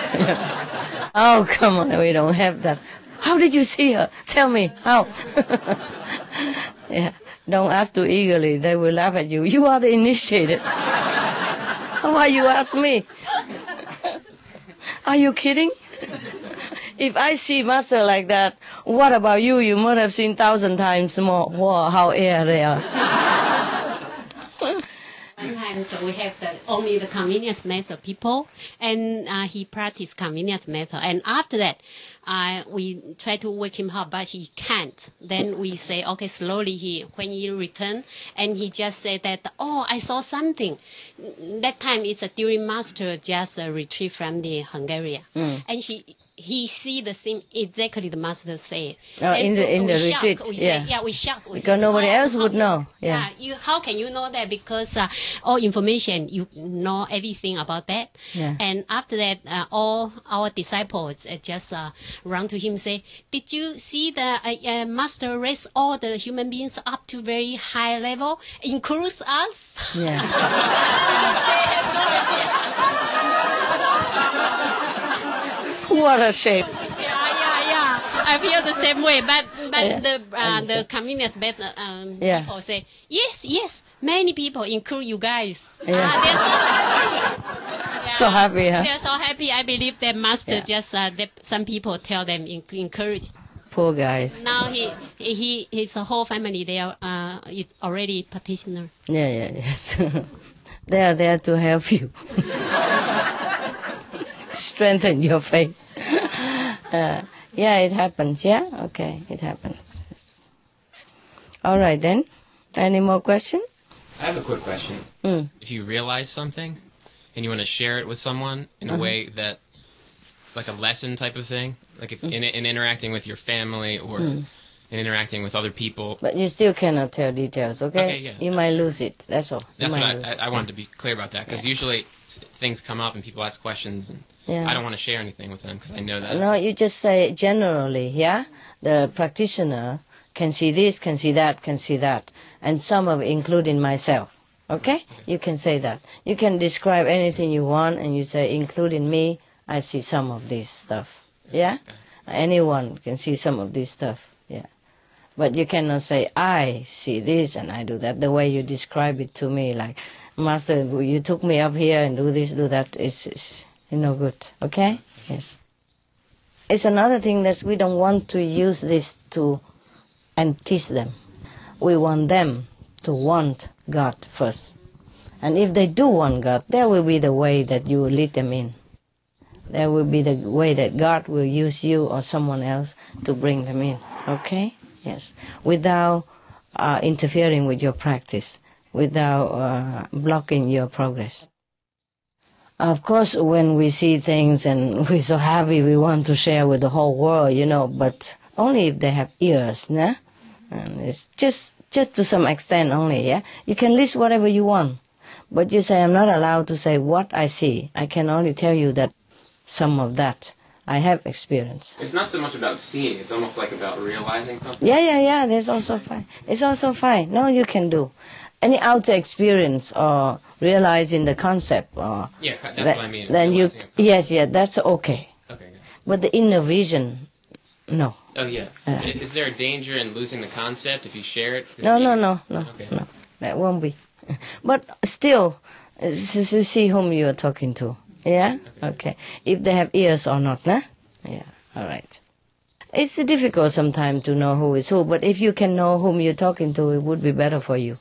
oh, come on, we don't have that. How did you see her? Tell me, how? yeah, don't ask too eagerly. They will laugh at you. You are the initiated. Why you ask me? Are you kidding? If I see master like that, what about you? You must have seen thousand times more. Wow, how air they are. Sometimes we have the, only the convenience method people, and uh, he practiced convenience method. And after that, uh, we try to wake him up, but he can't. Then we say, okay, slowly he, when he return, and he just said that, oh, I saw something. That time it's a during master just uh, retrieved from the Hungary, Mm. and she he see the same exactly the master says. Oh, And in the- in the shock. retreat, We say, yeah. yeah, we shock. We Because say, nobody "Oh, else would know, yeah. you how can you know that? Because uh, all information you know everything about that. Yeah. And after that, uh, all our disciples uh, just uh, run to him say, "Did you see the uh, uh, master raise all the human beings up to very high level, includes us?" Yeah. what a shame. yeah, yeah, yeah. I feel the same way, but but Yeah, the uh, the convenience better um, Yeah. people say yes, yes. Many people, include you guys. Yeah. Ah, they're so happy. So happy, huh? They're so happy. I believe they must just uh, that some people tell them en- encourage. Poor guys. Now he he his whole family they are uh, is already practitioner. Yeah, yeah, yes. they are there to help you. Strengthen your faith. Uh, yeah, it happens. Yeah? Okay, it happens. Yes. All right, then. Any more questions? I have a quick question. Mm. If you realize something and you want to share it with someone in a Uh-huh. way that, like a lesson type of thing, like if in, in interacting with your family or Mm. in interacting with other people. But you still cannot tell details, okay? Okay, yeah. You might lose it. That's all. That's what I, I. I wanted to be clear about that because usually things come up and people ask questions and Yeah. I don't want to share anything with them because I know that. No, you just say generally, yeah? The practitioner can see this, can see that, can see that. And some of including myself. Okay? You can say that. You can describe anything you want and you say, including me, I see some of this stuff. Yeah? Anyone can see some of this stuff. Yeah. But you cannot say, I see this and I do that. The way you describe it to me, like, Master, you took me up here and do this, do that, it's, it's no good. Okay? Yes. It's another thing that we don't want to use this to and teach them. We want them to want God first. And if they do want God, there will be the way that you will lead them in. There will be the way that God will use you or someone else to bring them in. Okay? Yes. Without uh, interfering with your practice, without uh, blocking your progress. Of course, when we see things and we're so happy, we want to share with the whole world, you know, but only if they have ears, nah? And it's just, just to some extent only, yeah? You can list whatever you want, but you say, I'm not allowed to say what I see. I can only tell you that some of that I have experience. It's not so much about seeing; it's almost like about realizing something. Yeah, yeah, yeah, that's also fine. It's also fine. No, you can do. Any outer experience or realizing the concept or Yeah, that's that- what I mean. then you yes, yeah, that's okay. Okay. good. But the inner vision, no. Oh yeah. Uh. Is there a danger in losing the concept if you share it? No, you- no, no, no, Okay. no. That won't be. But still, so see whom you are talking to. Yeah? Okay. If they have ears or not, nah? Yeah. All right. It's difficult sometimes to know who is who, but if you can know whom you're talking to, it would be better for you.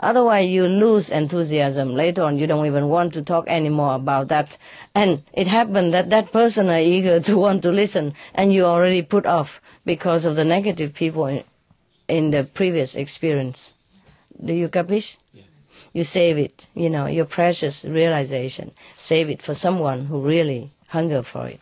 Otherwise, you lose enthusiasm. Later on, you don't even want to talk anymore about that. And it happened that that person are eager to want to listen, and you already put off because of the negative people in, in the previous experience. Do you capish? You save it, you know, your precious realization. Save it for someone who really hunger for it.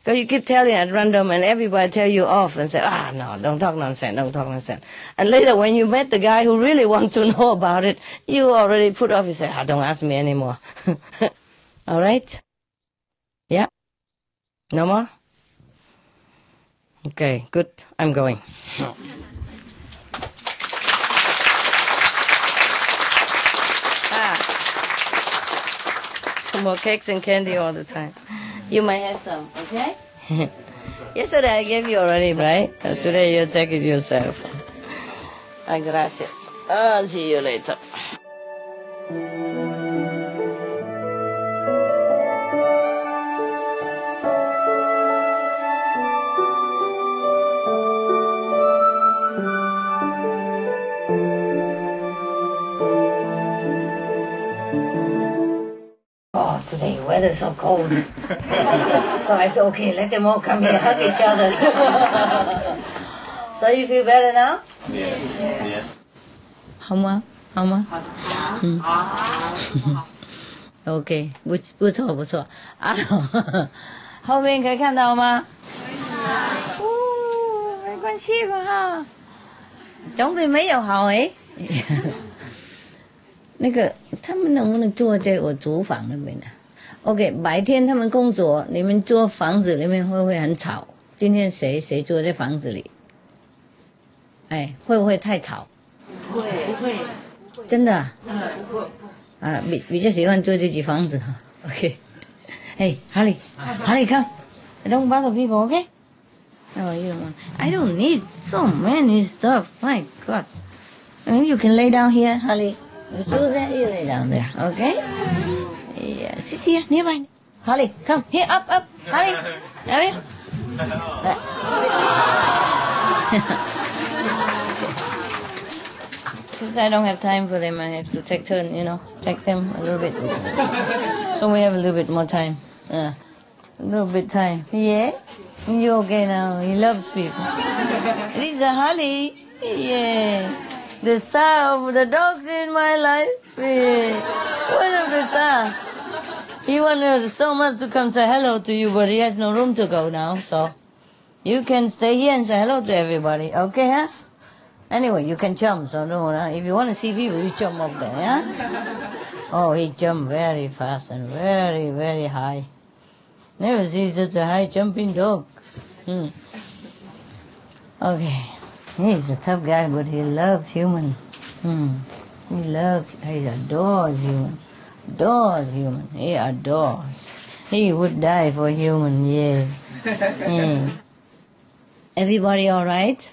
Because you keep telling at random and everybody tell you off and say, ah, no, don't talk nonsense, don't talk nonsense. And later when you met the guy who really wants to know about it, you already put off, you say, ah, don't ask me anymore. All right? Yeah? No more? Okay, good. I'm going. Ah. Some more cakes and candy all the time. You might have some, okay? Yesterday I gave you already, right? Uh, today you take it yourself. Ah, gracias. I'll see you later. So cold. so I said, okay, let them all come here, hug each other. so you feel better now? Yes. Yes. 好吗？好吗？嗯。OK，不不错不错。啊，后面可以看到吗？哦，没关系吧哈，总比没有好哎。那个他们能不能坐在我厨房那边呢？OK，白天他们工作，你们做房子里面会不会很吵？今天谁谁坐在房子里？哎，会不会太吵？不会，不会，真的啊？嗯，不会。啊，比比较喜欢住自己房子哈。OK，hey Harley, Harley come, don't bother people, okay? You I don't need so many stuff. My God, and you can lay down here, Harley. You choose that, you lay down there, okay? Yeah, sit here nearby. Holly, come here, up, up, Holly. That, sit. Because I don't have time for them, I have to take turn, you know, take them a little bit. So we have a little bit more time. Uh, a little bit time. Yeah? You okay now? He loves people. This is Holly. Yeah. The star of the dogs in my life. One of the star. He wanted so much to come say hello to you, but he has no room to go now, so you can stay here and say hello to everybody, okay, huh? Anyway, you can jump, so no, if you want to see people, you jump up there, yeah? Oh, he jumped very fast and very, very high. Never see such a high jumping dog. Hmm. Okay, he's a tough guy, but he loves human. Hmm. He loves, he adores humans. Adores human. He adores. He would die for human, yeah. Hmm. Everybody all right?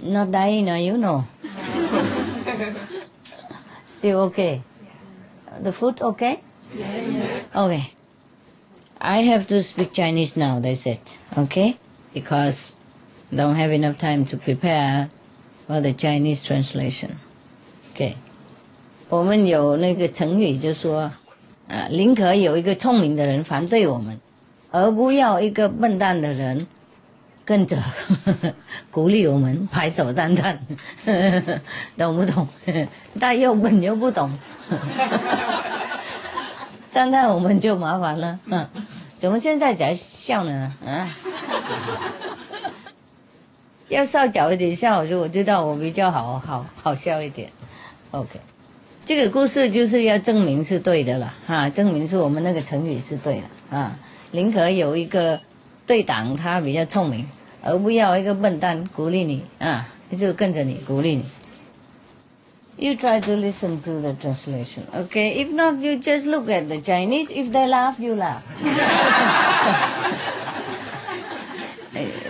Not dying, are you? No. Still okay. The food okay? Yes. Okay. I have to speak Chinese now, that's it. Okay? Because don't have enough time to prepare for the Chinese translation. OK. 我们有那个成语就说，啊，宁可有一个聪明的人反对我们，而不要一个笨蛋的人跟着 鼓励我们拍手赞叹，懂不懂？但又笨又不懂，赞叹我们就麻烦了。怎么现在才笑呢？啊，要少早一点笑，就我知道我比较好好好笑一点。OK，这个故事就是要证明是对的了哈，证明是我们那个成语是对的啊。宁可有一个对党他比较聪明，而不要一个笨蛋鼓励你啊，就跟着你鼓励你。You try to listen to the translation, OK? If not, you just look at the Chinese. If they laugh, you laugh.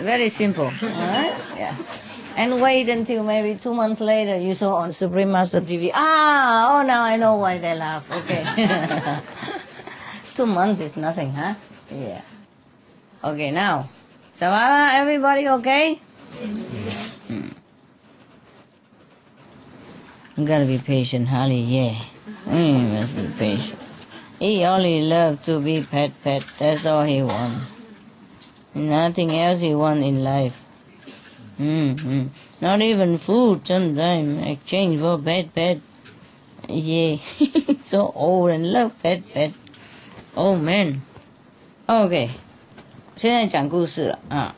Very simple, alright? Yeah. and wait until maybe two months later you saw on Supreme Master TV. Ah, oh, now I know why they laugh. Okay. two months is nothing, huh? Yeah. Okay, now. Savara, everybody okay? Hmm. You gotta be patient, Holly, yeah. Mm, you must be patient. He only loves to be pet pet, that's all he wants. Nothing else he wants in life. Mm-hmm. Not even food sometimes exchange for pet pet. Yeah, so old and love pet pet. Oh man. Okay. 现在讲故事了啊。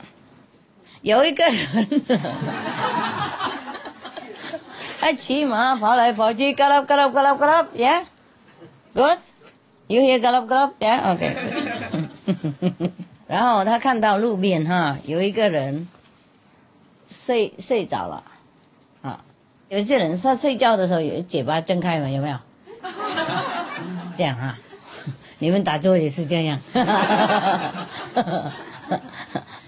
有一个人，他骑马跑来跑去，galop galop galop galop，yeah，good。You hear galop galop，yeah，OK。然后他看到路边哈有一个人睡睡着了，啊，有些人说睡觉的时候有嘴巴睁开嘛，有没有？这样哈，你们打坐也是这样，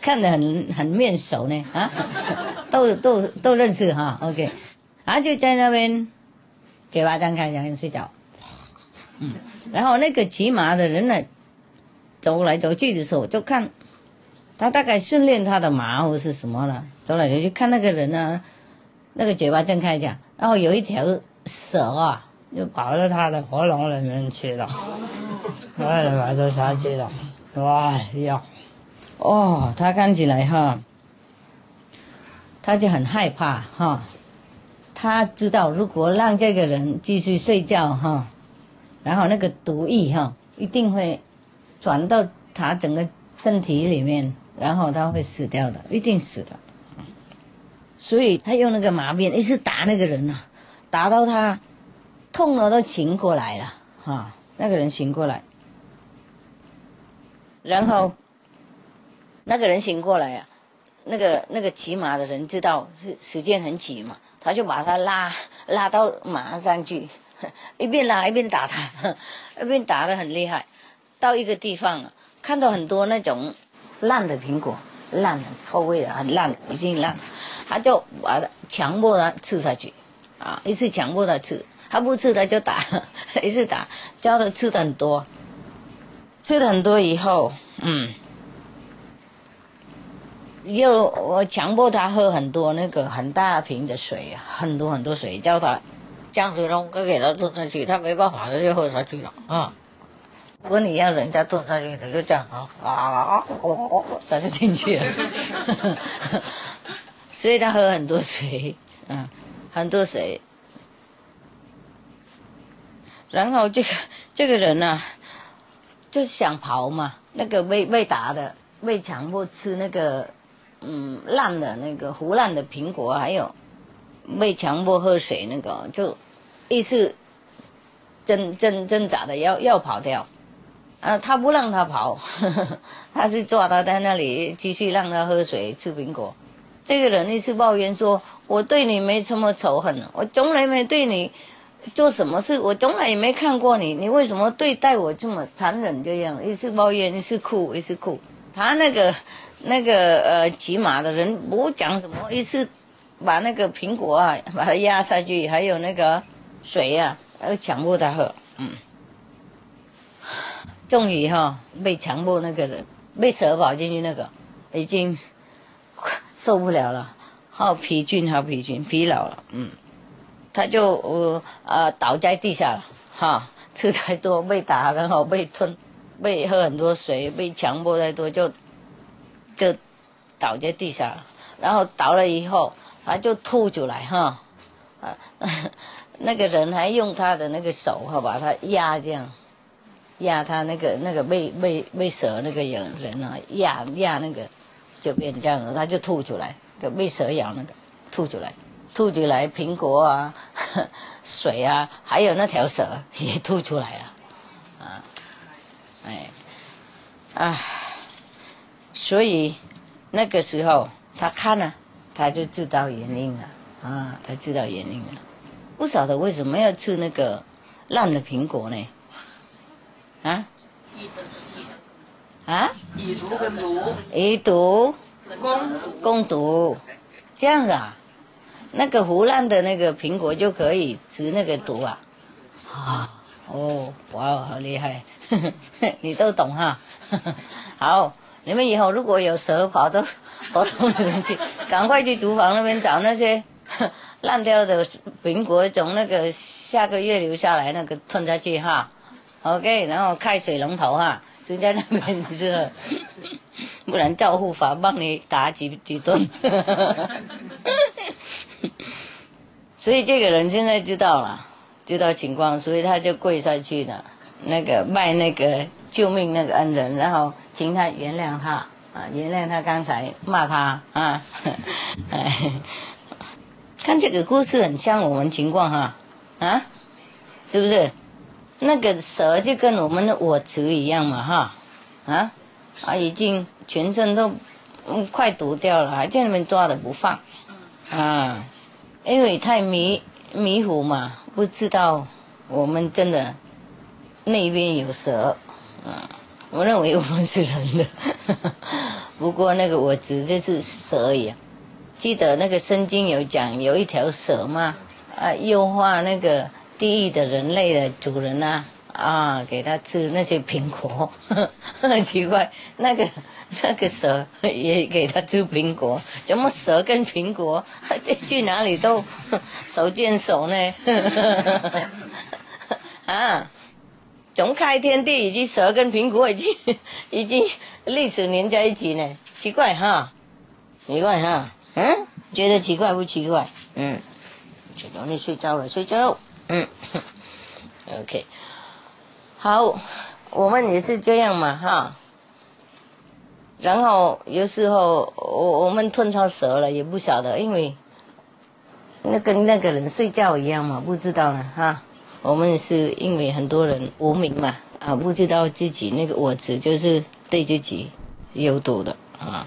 看得很很面熟呢啊，都都都认识哈，OK，然后就在那边嘴巴张开，两人睡觉，嗯，然后那个骑马的人呢？走来走去的时候，就看他大概训练他的马或是什么了。走来走去看那个人呢，那个嘴巴睁开讲，然后有一条蛇啊，就跑到他的喉咙里面去了，哎，把这杀 chết 了，哇呀，哦，他看起来哈，他就很害怕哈，他知道如果让这个人继续睡觉哈，然后那个毒液哈一定会。转到他整个身体里面，然后他会死掉的，一定死的。所以他用那个麻鞭一直打那个人呐，打到他痛了都醒过来了，哈，那个人醒过来，然后那个人醒过来啊，那个那个骑马的人知道是时间很紧嘛，他就把他拉拉到马上去，一边拉一边打他，一边打的很厉害。到一个地方，看到很多那种烂的苹果，烂了、臭味的、很烂，已经烂了，他就把它强迫他吃下去，啊，一次强迫他吃，他不吃他就打，一次打，叫他吃的很多，吃的很多以后，嗯，又我强迫他喝很多那个很大瓶的水，很多很多水，叫他将水龙头给他吞下去，他没办法，他就喝下去了，啊。如果你要人家吞下去，你就这样啊啊，他就进去了。所以他喝很多水，嗯，很多水。然后这个这个人呢，就想跑嘛。那个被被打的，被强迫吃那个嗯烂的那个糊烂的苹果，还有被强迫喝水那个，就一直挣挣挣扎的要要跑掉。啊，他不让他跑，他是抓他在那里继续让他喝水吃苹果。这个人一直抱怨说：“我对你没什么仇恨，我从来没对你做什么事，我从来也没看过你，你为什么对待我这么残忍？”这样一直抱怨，一直哭，一直哭。他那个那个呃骑马的人不讲什么，一次把那个苹果啊把它压下去，还有那个水啊，要强迫他喝，嗯。终于哈被强迫那个人被蛇跑进去那个已经 受不了了，好疲倦，好疲倦，疲劳了，嗯，他就呃呃倒在地下了，哈，吃太多被打，然后被吞，被喝很多水，被强迫太多就就倒在地下了，然后倒了以后他就吐出来哈，啊，那个人还用他的那个手哈把他压这样。压他那个那个被被被蛇那个人人啊压压那个就变这样子，他就吐出来，就被蛇咬那个吐出来，吐出来苹果啊 水啊，还有那条蛇 也吐出来了，啊，哎，啊，所以那个时候他看了，他就知道原因了啊，他知道原因了，不晓得为什么要吃那个烂的苹果呢？啊？啊？以毒跟毒？以毒攻攻毒，这样子啊？那个腐烂的那个苹果就可以治那个毒啊？啊，哦，哇，好厉害，你都懂哈。好，你们以后如果有蛇跑到活动里面去，赶快去厨房那边找那些烂掉的苹果，从那个下个月留下来那个吞下去哈。OK，然后开水龙头哈，就在那边是，不然照护法帮你打几几顿。所以这个人现在知道了，知道情况，所以他就跪下去了，那个拜那个救命那个恩人，然后请他原谅他啊，原谅他刚才骂他啊。看这个故事很像我们情况哈，啊，是不是？那个蛇就跟我们的我执一样嘛哈，啊，啊已经全身都嗯快毒掉了，还在那边抓着不放，啊，因为太迷迷糊嘛，不知道我们真的那边有蛇，啊，我认为我们是人的，不过那个我执就是蛇一样。记得那个圣经有讲有一条蛇嘛，啊，诱惑那个。地狱的人类的主人呐，啊，给他吃那些苹果，很 奇怪，那个那个蛇也给他吃苹果，怎么蛇跟苹果去哪里都 手牵手呢？啊，从开天地以及蛇跟苹果已经已经历史连在一起呢，奇怪哈，奇怪哈，嗯，觉得奇怪不奇怪？嗯，就容易睡着了，睡觉。嗯，OK，好，我们也是这样嘛，哈。然后有时候我我们吞超蛇了，也不晓得，因为那跟那个人睡觉一样嘛，不知道呢，哈。我们是因为很多人无名嘛，啊，不知道自己那个我执就是对自己有毒的啊，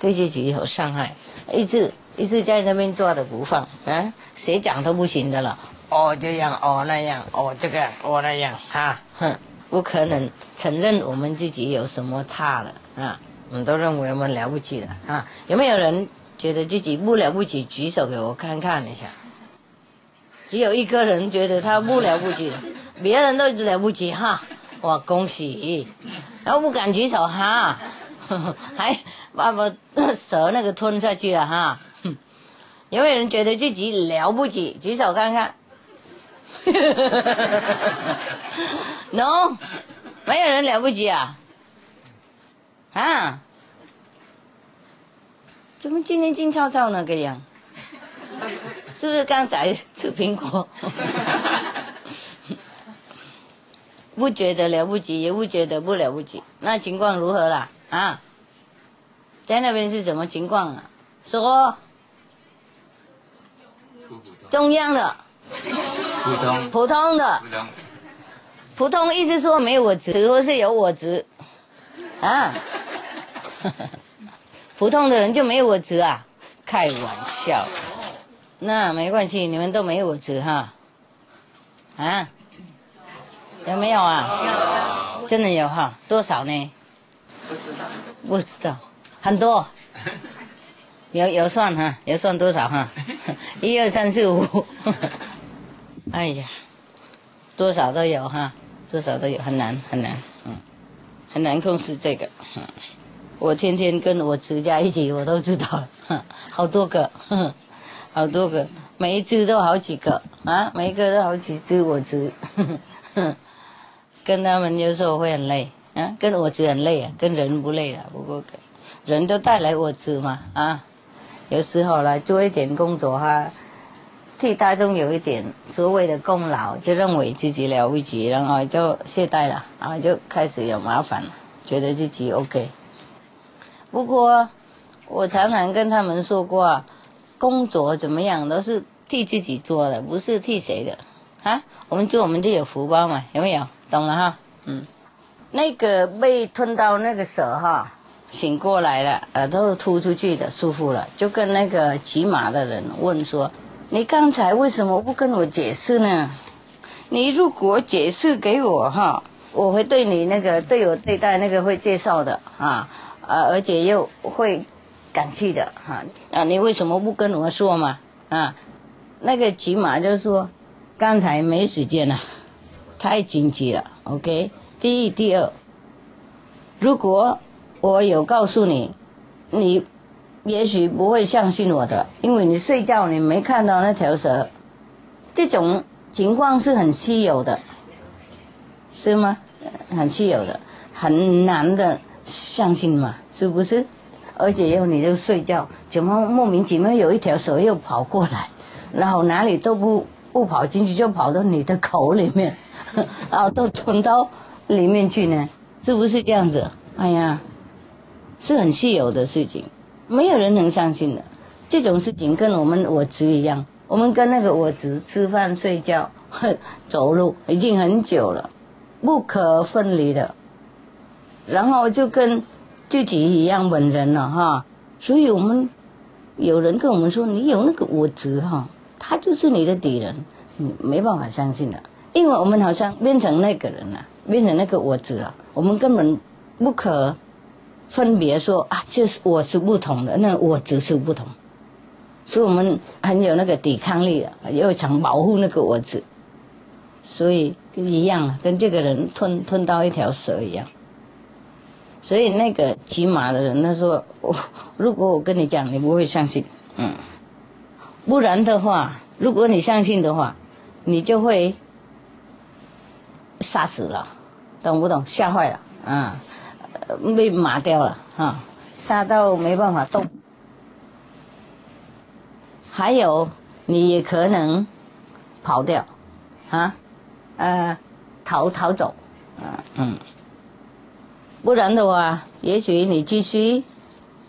对自己有伤害，一直一直在那边抓着不放啊，谁讲都不行的了。哦，这样哦，那样哦，这个哦，那样哈，哼，不可能承认我们自己有什么差了啊！我们都认为我们了不起的啊！有没有人觉得自己不了不起？举手给我看看一下。只有一个人觉得他不了不起，别人都了不起哈！哇，恭喜！然后不敢举手哈，还把把蛇那个吞下去了哈。有没有人觉得自己了不起？举手看看。no，没有人了不起啊！啊？怎么今天静悄悄那个样？是不是刚才吃苹果？不觉得了不起，也不觉得不了不起，那情况如何啦？啊？在那边是什么情况啊？说，中央的。普通普通的，普通意思说没有我值，或是有我值，啊，普通的人就没有我值啊？开玩笑，那没关系，你们都没有我值哈，啊，有没有啊？真的有哈？多少呢？不知道，不知道，很多，有有算哈？有算多少哈？一二三四五。哎呀，多少都有哈，多少都有，很难很难，嗯，很难控制这个。我天天跟我侄家一起，我都知道了，好多个，好多个，每一只都好几个啊，每一个都好几只我侄，跟他们有时候会很累啊，跟我侄很累啊，跟人不累啊，不过人都带来我侄嘛啊，有时候来做一点工作哈。替大众有一点所谓的功劳，就认为自己了不起，然后就懈怠了，然后就开始有麻烦了，觉得自己 OK。不过我常常跟他们说过，工作怎么样都是替自己做的，不是替谁的啊。我们做我们就有福报嘛，有没有？懂了哈？嗯。那个被吞到那个蛇哈，醒过来了，耳朵突出去的，舒服了，就跟那个骑马的人问说。你刚才为什么不跟我解释呢？你如果解释给我哈，我会对你那个对我对待那个会介绍的啊，啊，而且又会感激的哈。啊，你为什么不跟我说嘛？啊，那个起码就是说，刚才没时间了，太紧急了。OK，第一、第二，如果我有告诉你，你也许不会相信我的，因为你睡觉你没看到那条蛇，这种情况是很稀有的，是吗？很稀有的，很难的相信嘛，是不是？而且又你就睡觉，怎么莫名其妙有一条蛇又跑过来，然后哪里都不不跑进去，就跑到你的口里面，然 后都吞到里面去呢？是不是这样子？哎呀，是很稀有的事情，没有人能相信的。这种事情跟我们我侄一样，我们跟那个我侄吃饭、睡觉、走路已经很久了，不可分离的。然后就跟。自己一样本人了哈，所以我们有人跟我们说，你有那个我执哈，他就是你的敌人，你没办法相信的，因为我们好像变成那个人了，变成那个我执了，我们根本不可分别说啊，就是我是不同的，那我只是不同，所以我们很有那个抵抗力的，又想保护那个我执，所以一样了，跟这个人吞吞到一条蛇一样。所以那个骑马的人他说：“我如果我跟你讲，你不会相信，嗯，不然的话，如果你相信的话，你就会杀死了，懂不懂？吓坏了，嗯，被麻掉了，啊，杀到没办法动。还有，你也可能跑掉，啊，呃，逃逃走，啊，嗯。”不然的话，也许你继续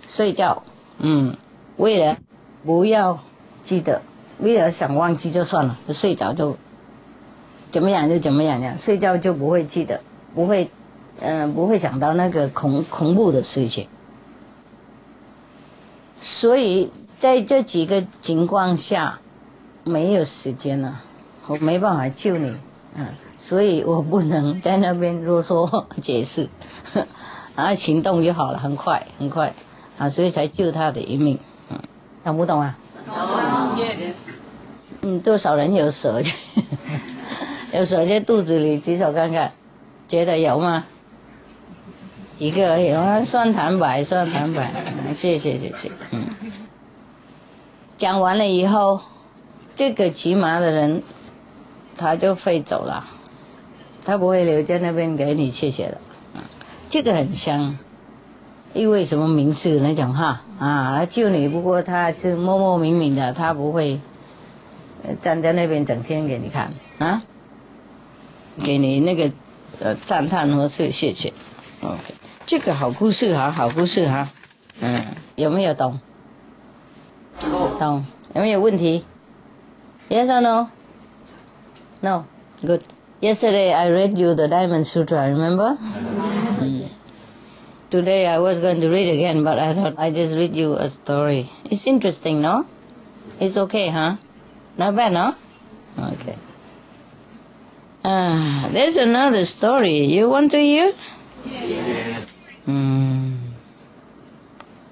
睡觉，嗯，为了不要记得，为了想忘记就算了，睡着就怎么样就怎么样样，睡觉就不会记得，不会，嗯，不会想到那个恐恐怖的事情。所以在这几个情况下，没有时间了，我没办法救你，嗯。所以我不能在那边啰嗦解释，啊，行动就好了，很快很快，啊，所以才救他的一命，嗯，懂不懂啊？懂，yes。嗯，多少人有蛇？有蛇在肚子里，举手看看，觉得有吗？一个有啊？算坦白，算坦白，谢谢谢谢，嗯。讲完了以后，这个骑马的人，他就飞走了。他不会留在那边给你谢谢的，这个很香，因为什么名士那种哈啊，救你，不过他是默默明明的，他不会站在那边整天给你看啊，给你那个呃赞叹或是谢谢，OK，这个好故事哈，好故事哈，嗯，有没有懂？懂，有没有问题？Yes or no？No，good。Yesterday I read you the Diamond Sutra, remember? Mm. Today I was going to read again, but I thought I just read you a story. It's interesting, no? It's okay, huh? Not bad, no? Okay. Uh, there's another story. You want to hear? Yes. Mm.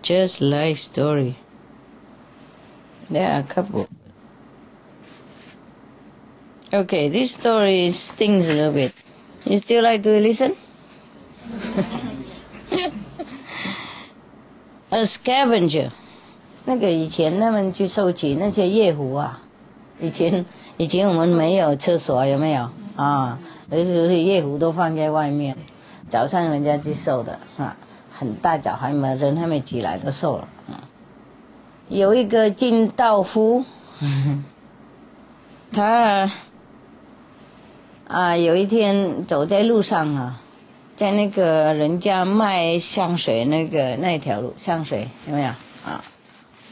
Just like story. There are a couple. Okay, this story stings a little bit. You still like to listen? A scavenger，那个以前他们去收集那些夜壶啊，以前以前我们没有厕所，有没有啊？有时候夜壶都放在外面， 早上人家去收的啊，很大早还没人还没起来都瘦了啊。有一个金道夫，他。啊，有一天走在路上啊，在那个人家卖香水那个那条路，香水有没有啊？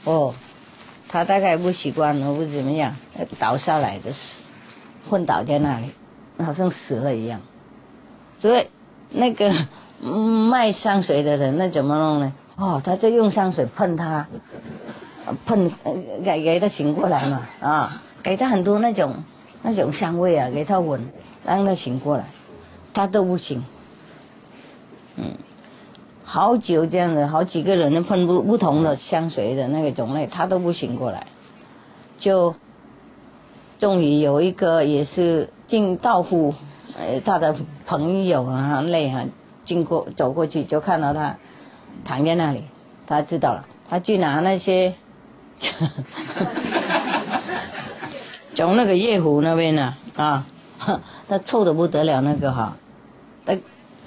哦，他大概不习惯，我不怎么样，倒下来的死，昏倒在那里，好像死了一样。所以那个卖香水的人那怎么弄呢？哦，他就用香水喷他，喷给给他醒过来嘛啊，给他很多那种那种香味啊，给他闻。让他醒过来，他都不醒。嗯，好久这样的，好几个人都喷不不同的香水的那个种类，他都不醒过来。就终于有一个也是进道夫，呃，他的朋友啊，累啊，经过走过去就看到他躺在那里，他知道了，他去拿那些 从那个夜壶那边呢啊，他臭的不得了那个哈，他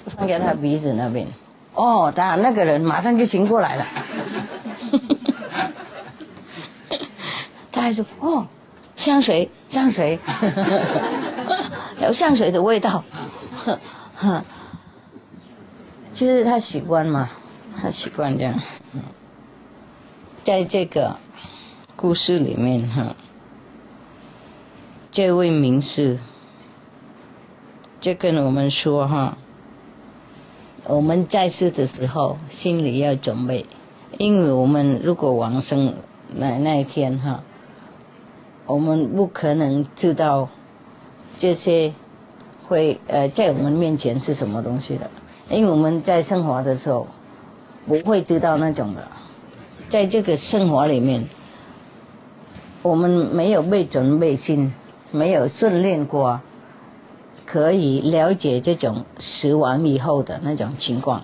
放在他鼻子那边，哦，他那个人马上就醒过来了。他还说：“哦，香水，香水，有香水的味道。”其实他习惯嘛，他习惯这样。在这个故事里面哈，这位名士就跟我们说哈，我们在世的时候心里要准备，因为我们如果往生那那一天哈。我们不可能知道这些会呃在我们面前是什么东西的，因为我们在生活的时候不会知道那种的，在这个生活里面，我们没有被准备心，没有训练过，可以了解这种死亡以后的那种情况，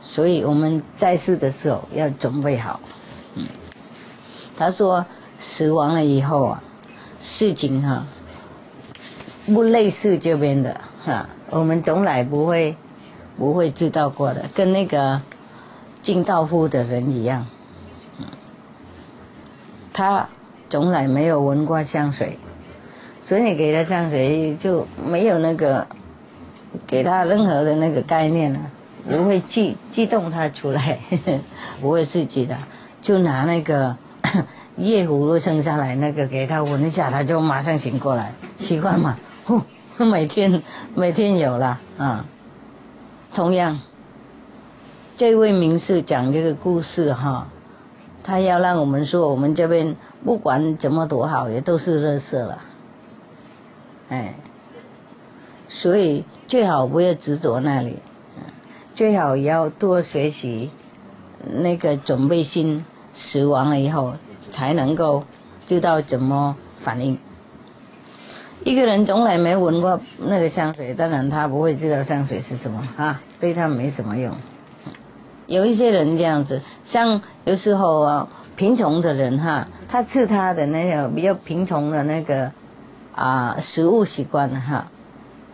所以我们在世的时候要准备好。嗯，他说。死亡了以后啊，事情哈，不类似这边的哈，我们从来不会不会知道过的，跟那个进道夫的人一样，他从来没有闻过香水，所以给他香水就没有那个给他任何的那个概念了，不会激激动他出来，不会刺激的，就拿那个。夜葫芦生下来，那个给他闻一下，他就马上醒过来，习惯嘛。呼，每天每天有了啊。同样，这位名士讲这个故事哈，他要让我们说，我们这边不管怎么多好，也都是热色了。哎，所以最好不要执着那里，最好要多学习那个准备心，死亡了以后。才能够知道怎么反应。一个人从来没闻过那个香水，当然他不会知道香水是什么啊，对他没什么用。有一些人这样子，像有时候啊，贫穷的人哈，他吃他的那个比较贫穷的那个啊食物习惯了哈，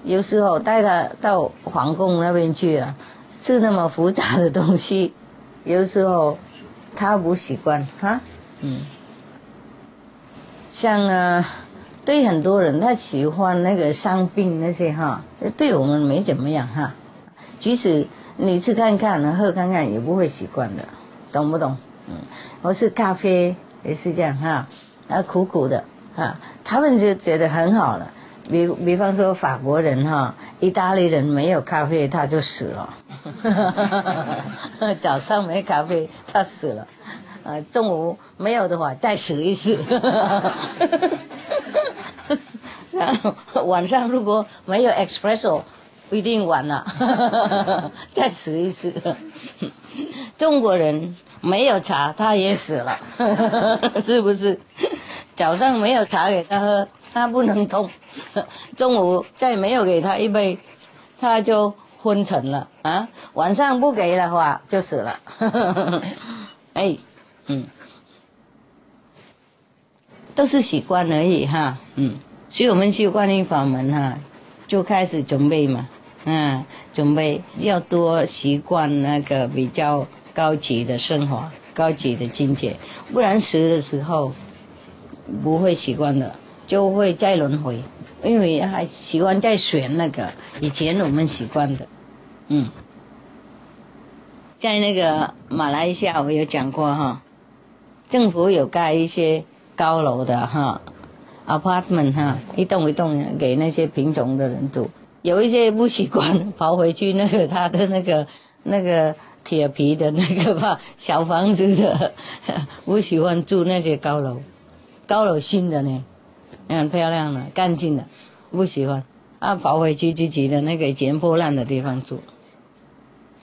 有时候带他到皇宫那边去啊，吃那么复杂的东西，有时候他不习惯哈。嗯，像啊，对很多人他喜欢那个伤病那些哈，对我们没怎么样哈。即使你吃看看、喝看看，也不会习惯的，懂不懂？嗯，或是咖啡也是这样哈，啊苦苦的哈，他们就觉得很好了。比比方说法国人哈，意大利人没有咖啡他就死了，早上没咖啡他死了。呃，中午没有的话，再死一次。晚上如果没有 espresso，不一定完了，再试一试。中国人没有茶，他也死了，是不是？早上没有茶给他喝，他不能动；中午再没有给他一杯，他就昏沉了啊！晚上不给的话，就死了。哎。嗯，都是习惯而已哈，嗯，所以我们修观音法门哈，就开始准备嘛，嗯，准备要多习惯那个比较高级的生活、高级的境界，不然死的时候不会习惯的，就会再轮回，因为还习惯在选那个以前我们习惯的，嗯，在那个马来西亚我有讲过哈。政府有盖一些高楼的哈，apartment 哈，一栋一栋给那些贫穷的人住。有一些不习惯，跑回去那个他的那个 那个铁皮的那个吧 小房子的，不喜欢住那些高楼。高楼新的呢，很漂亮的，干净的，不喜欢。啊，跑回去自己的那个捡破烂的地方住。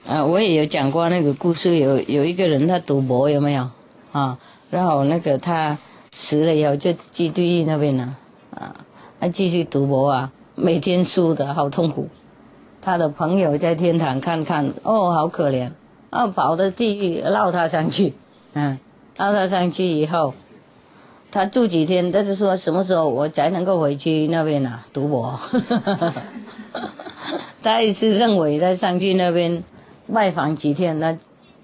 啊，我也有讲过那个故事，有有一个人他赌博有没有？啊。然后那个他死了以后就去地狱那边了啊，他继续赌博啊，每天输的好痛苦。他的朋友在天堂看看，哦，好可怜，啊，跑到地狱绕他上去，嗯，绕他上去以后，他住几天，他就说什么时候我才能够回去那边啊赌博？他也是认为他上去那边拜访几天，他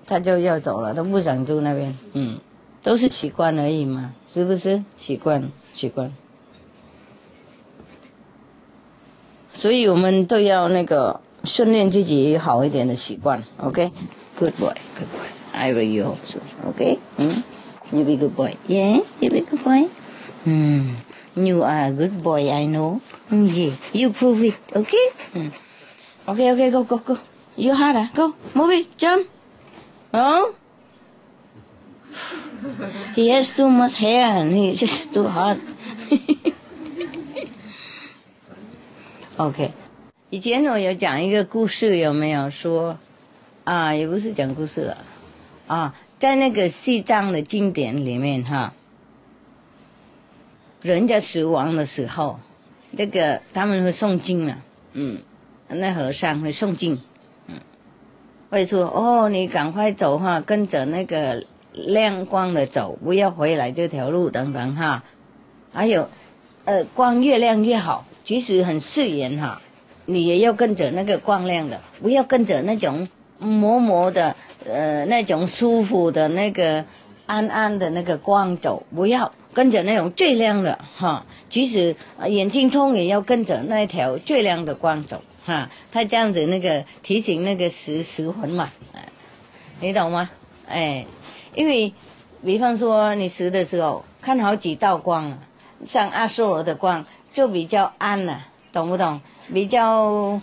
他就要走了，他不想住那边，嗯，都是习惯而已嘛，是不是？习惯，习惯。所以我们都要那个训练自己好一点的习惯，OK？Good boy，Good boy，I will you also，OK？嗯，You be good boy，Yeah，You be good boy。嗯，You are a good boy，I know。嗯，Yeah，You prove it，OK？嗯，OK，OK，Go，Go，Go，You harder，Go，Move it，Jump。Oh。He has too much hair and he just too hard. OK，以前我有讲一个故事，有没有说啊？也不是讲故事了啊，在那个西藏的经典里面哈，人家死亡的时候，那个他们会诵经啊，嗯，那和尚会诵经，嗯，会说哦，你赶快走哈，跟着那个亮光的走，不要回来这条路等等哈，还有，呃，光越亮越好。即使很刺眼哈，你也要跟着那个光亮的，不要跟着那种模模的，呃，那种舒服的那个暗暗的那个光走，不要跟着那种最亮的哈。即使眼睛痛，也要跟着那条最亮的光走哈。他这样子那个提醒那个十十魂嘛，你懂吗？哎，因为比方说你死的时候看好几道光啊，像阿修罗的光。就比较暗了，懂不懂？比较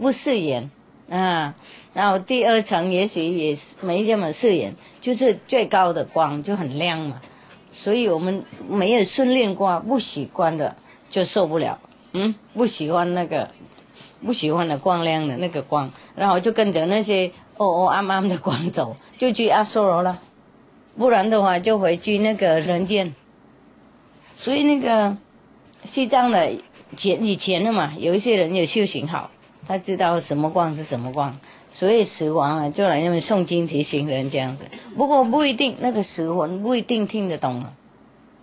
不刺眼啊。然后第二层也许也是没这么刺眼，就是最高的光就很亮嘛。所以我们没有训练过、不习惯的就受不了。嗯，不喜欢那个，不喜欢的光亮的那个光，然后就跟着那些哦哦暗暗的光走，就去阿修罗了。不然的话就回去那个人间。所以那个。西藏的前以前的嘛，有一些人有修行好，他知道什么光是什么光，所以死亡了就来那边诵经提醒人这样子。不过不一定，那个死魂不一定听得懂，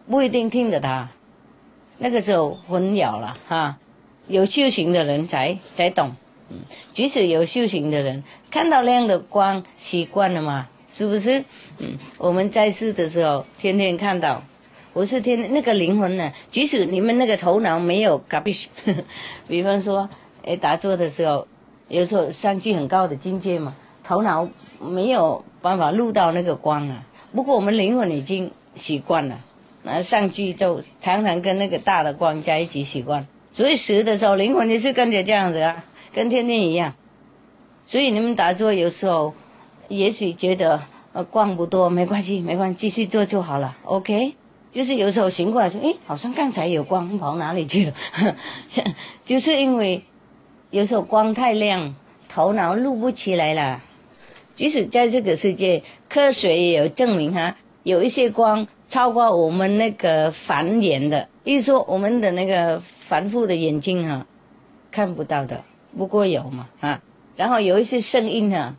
不一定听得他。那个时候魂了了哈，有修行的人才才懂。即使有修行的人看到亮的光习惯了嘛，是不是？嗯，我们在世的时候天天看到。我是天那个灵魂呢？即使你们那个头脑没有搞比，比方说，哎，打坐的时候，有时候上去很高的境界嘛，头脑没有办法录到那个光啊。不过我们灵魂已经习惯了，那上去就常常跟那个大的光在一起习惯。所以死的时候，灵魂也是跟着这样子啊，跟天天一样。所以你们打坐有时候，也许觉得呃光不多，没关系，没关系，继续做就好了，OK。就是有时候醒过来说，哎，好像刚才有光跑哪里去了？就是因为有时候光太亮，头脑录不起来了。即使在这个世界，科学也有证明哈，有一些光超过我们那个凡眼的，意思说我们的那个凡复的眼睛哈看不到的，不过有嘛啊。然后有一些声音哈。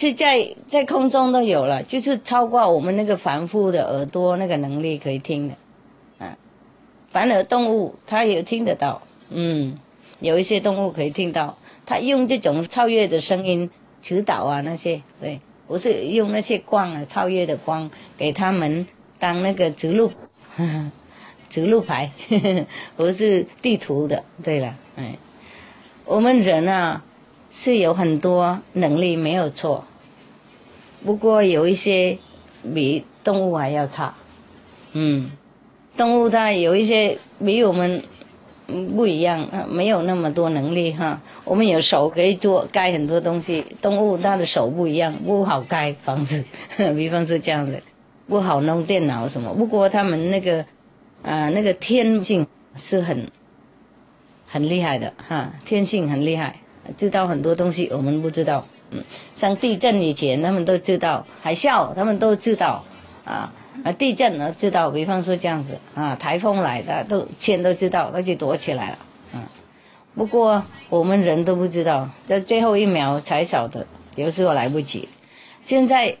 是在在空中都有了，就是超过我们那个凡夫的耳朵那个能力可以听的，啊，反而动物它也听得到，嗯，有一些动物可以听到，它用这种超越的声音指导啊那些，对，我是用那些光啊超越的光给他们当那个指路，指路牌，我是地图的，对了，哎，我们人啊是有很多能力没有错。不过有一些比动物还要差，嗯，动物它有一些比我们不一样，没有那么多能力哈。我们有手可以做盖很多东西，动物它的手不一样，不好盖房子，比方说这样子，不好弄电脑什么。不过他们那个啊那个天性是很很厉害的哈，天性很厉害，知道很多东西我们不知道。嗯，像地震以前，他们都知道；海啸，他们都知道。啊，啊，地震呢知道，比方说这样子啊，台风来的都天都知道，那就躲起来了。嗯，不过我们人都不知道，在最后一秒才晓得，有时候来不及。现在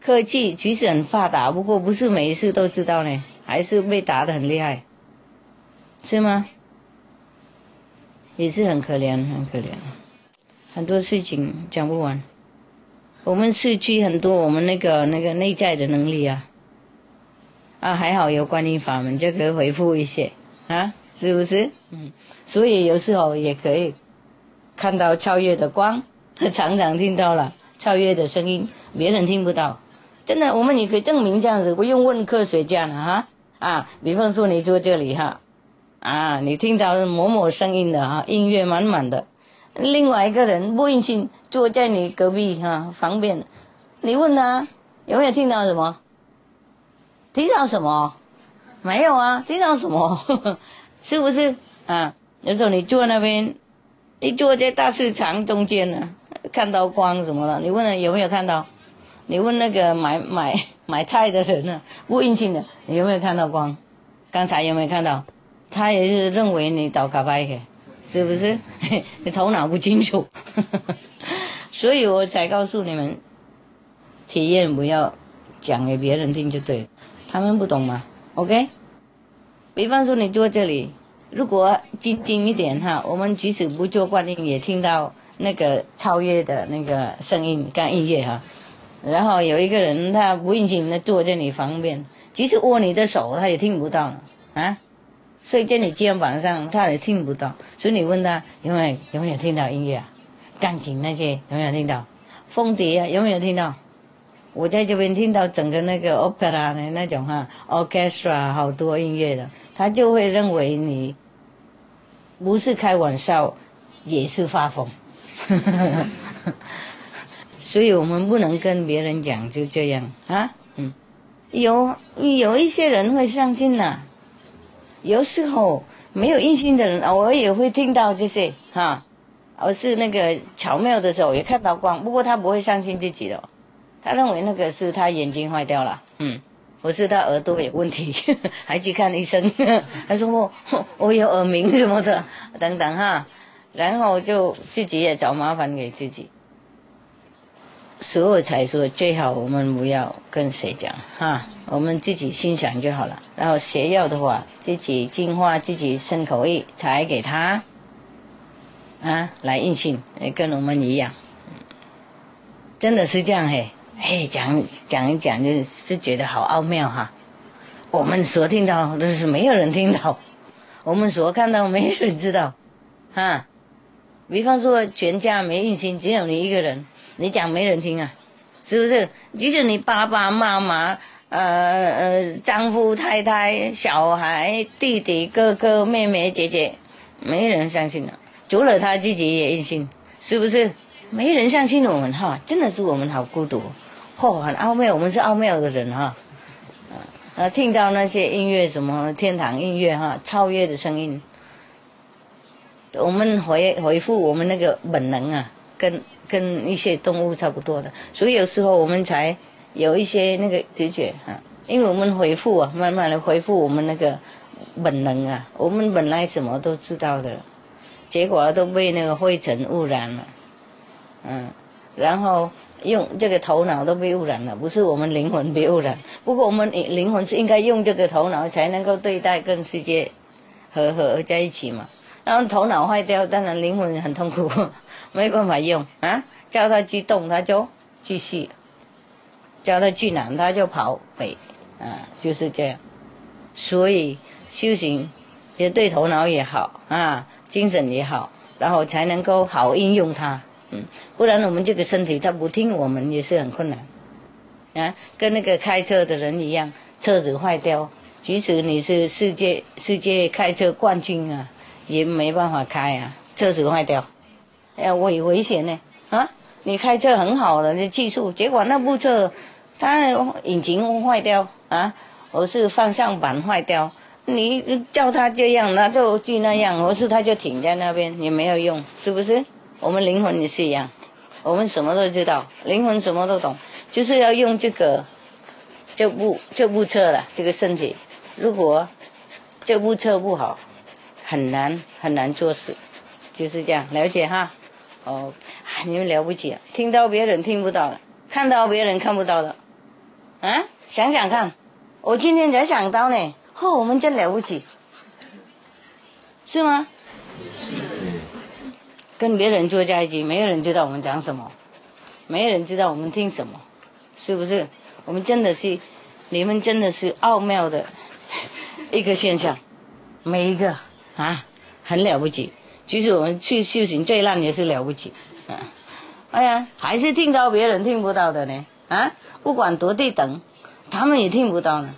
科技其实很发达，不过不是每一次都知道呢，还是被打得很厉害，是吗？也是很可怜，很可怜，很多事情讲不完。我们失去很多我们那个那个内在的能力啊，啊还好有观音法门就可以回复一些啊，是不是？嗯，所以有时候也可以看到超越的光，常常听到了超越的声音，别人听不到。真的，我们也可以证明这样子，不用问科学家了哈啊。比方说你坐这里哈，啊，你听到某某声音的啊，音乐满满的。另外一个人不运气坐在你隔壁哈旁边，你问他有没有听到什么？听到什么？没有啊，听到什么？是不是啊？有时候你坐那边，你坐在大市场中间呢，看到光什么了？你问他有没有看到？你问那个买买买菜的人呢，不运气的，你有没有看到光？刚才有没有看到？他也是认为你倒卡拜去。是不是？你头脑不清楚，所以我才告诉你们，体验不要讲给别人听就对了，他们不懂嘛。OK，比方说你坐这里，如果静静一点哈，我们即使不做观音，也听到那个超越的那个声音跟音乐哈。然后有一个人他不运气，那坐在你旁边，即使握你的手，他也听不到啊。睡在你肩膀上，他也听不到。所以你问他有没有有没有听到音乐啊？钢琴那些有没有听到？风笛啊有没有听到？我在这边听到整个那个 opera 的那种哈，orchestra 好多音乐的，他就会认为你不是开玩笑，也是发疯。所以我们不能跟别人讲就这样啊，嗯，有有一些人会相信呐。有时候没有印心的人，偶尔也会听到这些哈。我是那个巧妙的时候也看到光，不过他不会相信自己的，他认为那个是他眼睛坏掉了，嗯，不是他耳朵有问题，还去看医生，他说我我有耳鸣什么的等等哈，然后就自己也找麻烦给自己。所以才说最好我们不要跟谁讲哈，我们自己心想就好了。然后邪药的话，自己净化自己身口意，才给他啊来印信，跟我们一样。真的是这样嘿，嘿讲讲一讲就是觉得好奥妙哈。我们所听到都是没有人听到，我们所看到没人知道，哈。比方说全家没印信，只有你一个人。你讲没人听啊，是不是？即使你爸爸妈妈、呃呃丈夫、太太、小孩、弟弟、哥哥、妹妹、姐姐，没人相信了，除了他自己也信，是不是？没人相信我们哈，真的是我们好孤独，嚯，很奥妙，我们是奥妙的人哈。啊，听到那些音乐，什么天堂音乐哈，超越的声音，我们回回复我们那个本能啊，跟。跟一些动物差不多的，所以有时候我们才有一些那个直觉哈，因为我们回复啊，慢慢的回复我们那个本能啊，我们本来什么都知道的，结果都被那个灰尘污染了，嗯，然后用这个头脑都被污染了，不是我们灵魂被污染，不过我们灵魂是应该用这个头脑才能够对待跟世界和和在一起嘛。然后头脑坏掉，当然灵魂很痛苦，没办法用啊！叫他去动，他就继续；叫他去南，他就跑北，啊，就是这样。所以修行也对头脑也好啊，精神也好，然后才能够好应用它。嗯，不然我们这个身体他不听我们也是很困难啊。跟那个开车的人一样，车子坏掉，即使你是世界世界开车冠军啊。也没办法开啊，车子坏掉，哎呀，危危险呢啊！你开车很好的那技术，结果那部车他引擎坏掉啊，或是方向盘坏掉，你叫他这样，那就去那样，或是他就停在那边也没有用，是不是？我们灵魂也是一样，我们什么都知道，灵魂什么都懂，就是要用这个这部这部车了，这个身体，如果这部车不好，很难很难做事，就是这样，了解哈。哦，你们了不起，听到别人听不到的，看到别人看不到的，啊，想想看，我今天才想到呢，呵，我们真了不起，是吗？跟别人坐在一起，没有人知道我们讲什么，没有人知道我们听什么，是不是？我们真的是，你们真的是奥妙的 一个现象，每一个啊，很了不起。其实我们去修行最烂也是了不起，啊，哎呀，还是听到别人听不到的呢，啊，不管多低等，他们也听不到呢。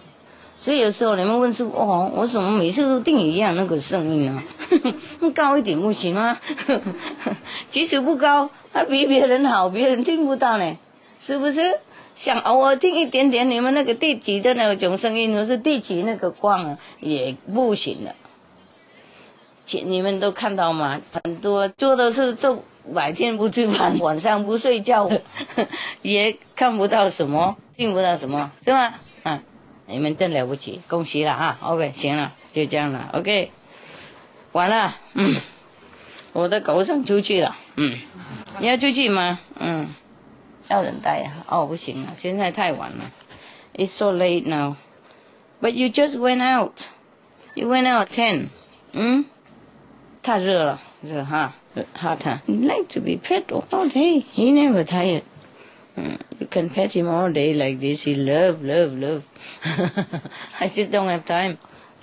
所以有时候你们问师傅，哦，我怎么每次都定一样那个声音呢？高一点不行吗？即使不高，还比别人好，别人听不到呢，是不是？想偶尔听一点点你们那个地级的那种声音，或是地级那个光啊，也不行了。请你们都看到吗？很多做的是做白天不吃饭，晚上不睡觉，也看不到什么，听不到什么，是吧？啊，你们真了不起，恭喜了啊！OK，行了，就这样了。OK，完了，嗯，我的狗想出去了，嗯，你要出去吗？嗯。要人带呀？哦，不行了，现在太晚了。It's so late now. But you just went out. You went out ten. 嗯，太热了，热哈，hot. He like to be pet all day. He never tired. Mm, you can pet him all day like this. He love, love, love. I just don't have time.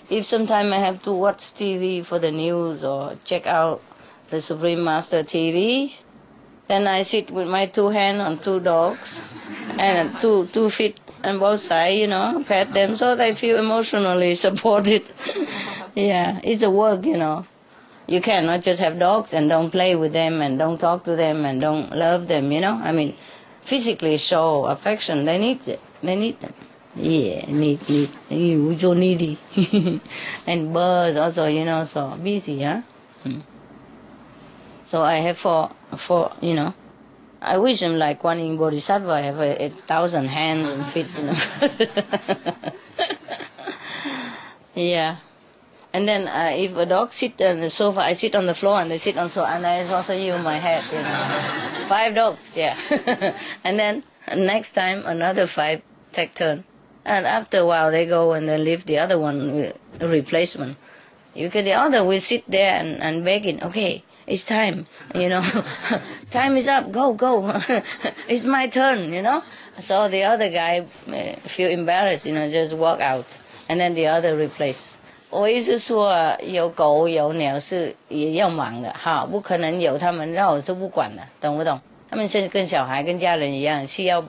If sometime I have to watch TV for the news or check out the Supreme Master TV, then I sit with my two hands on two dogs and two two feet on both sides, you know, pet them so they feel emotionally supported. yeah, it's a work, you know. You cannot just have dogs and don't play with them and don't talk to them and don't love them, you know. I mean, physically show affection. They need it. They need them. Yeah, need need. You so needy. and birds also, you know, so busy, huh? Hmm. So I have four, four, you know. I wish I'm like one in Bodhisattva, I have a, a thousand hands and feet, you know. yeah. And then uh, if a dog sit on the sofa, I sit on the floor and they sit on the sofa, and I also use my head, you know. five dogs, yeah. and then next time another five take turn. And after a while they go and they leave the other one replacement. You can the other will sit there and, and begging, okay, it's time, you know, time is up, go, go, it's my turn, you know. So the other guy uh, feel embarrassed, you know, just walk out, and then the other replace. 我意思说，有狗有鸟是也要忙的哈，不可能有他们那我就不管了，懂不懂？他们是跟小孩、跟家人一样，需要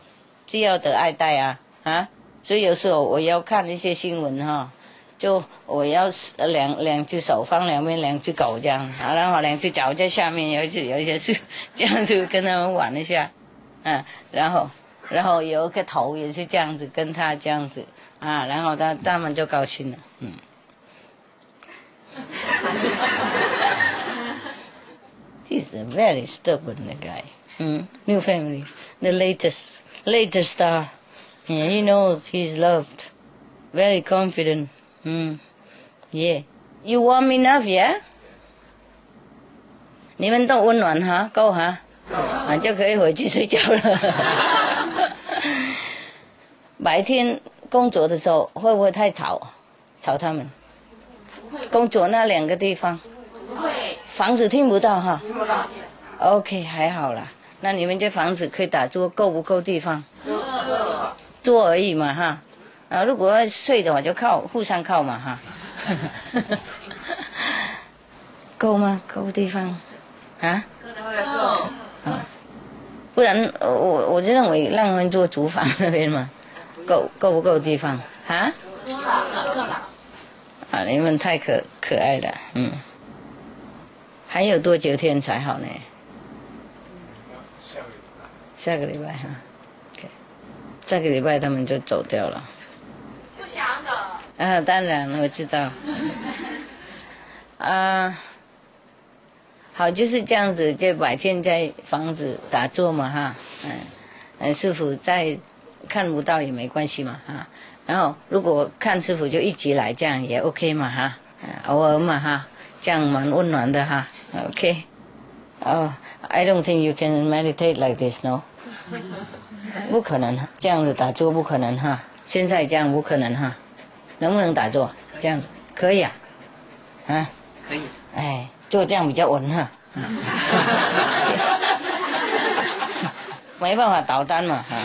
需要得爱戴啊啊！所以有时候我要看一些新闻哈。就我要两两只手放两边，两只狗这样，然后两只脚在下面，有一只有一些是 这样子跟他们玩一下，嗯，然后然后有一个头也是这样子跟他这样子啊，然后他他们就高兴了，嗯。He's a very stubborn guy. Mm. New family, the latest, latest star. Yeah, he knows he's loved. Very confident. Mm. Yeah. You warm enough, yeah? 你们都温暖哈，够哈，啊就可以回去睡觉了。白天工作的时候会不会太吵？吵他们？ 工作那两个地方，房子听不到哈。OK，还好啦。那你们这房子可以打坐够不够地方？坐而已嘛哈。啊，如果要睡的话，就靠互相靠嘛哈。够吗？够地方？啊？够。啊，不然我我就认为让他们做厨房那边嘛，够够不够地方？啊？够了，够了。啊，你们太可可爱了，嗯。还有多久天才好呢？下个礼拜哈。OK，下个礼拜他们就走掉了。不想走啊，当然我知道。啊，好，就是这样子，就白天在房子打坐嘛，哈，嗯，嗯，师傅在看不到也没关系嘛哈。然后如果看师傅就一起来，这样也 OK 嘛哈，啊偶尔嘛哈，这样蛮温暖的哈。OK，哦、i don't think you can meditate like this, no，不可能，这样子打坐不可能哈。现在这样不可能哈，能不能打坐？这样子可以啊，啊，可以。哎，做这样比较稳哈。没办法倒单嘛，哈，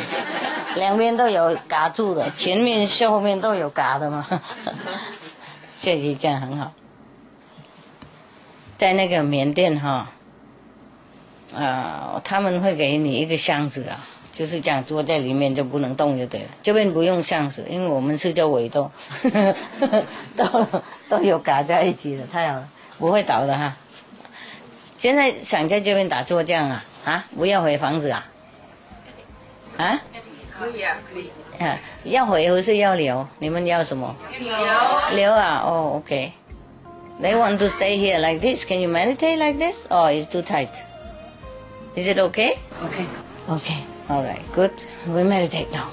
两边都有嘎住的，前面后面都有嘎的嘛，这就这样很好。在那个缅甸哈，啊、他们会给你一个箱子啊，就是这样坐在里面就不能动就对了。这边不用箱子，因为我们是叫围兜，都都有嘎在一起的，太好了，不会倒的哈。现在想在这边打坐这样啊啊，不要回房子啊啊可以啊，可以。啊，要回还是要留？你们要什么？有。留啊，哦，OK。They want to stay here like this. Can you meditate like this? Oh, it's too tight. Is it okay? OK。Okay. All right. Good. We meditate now.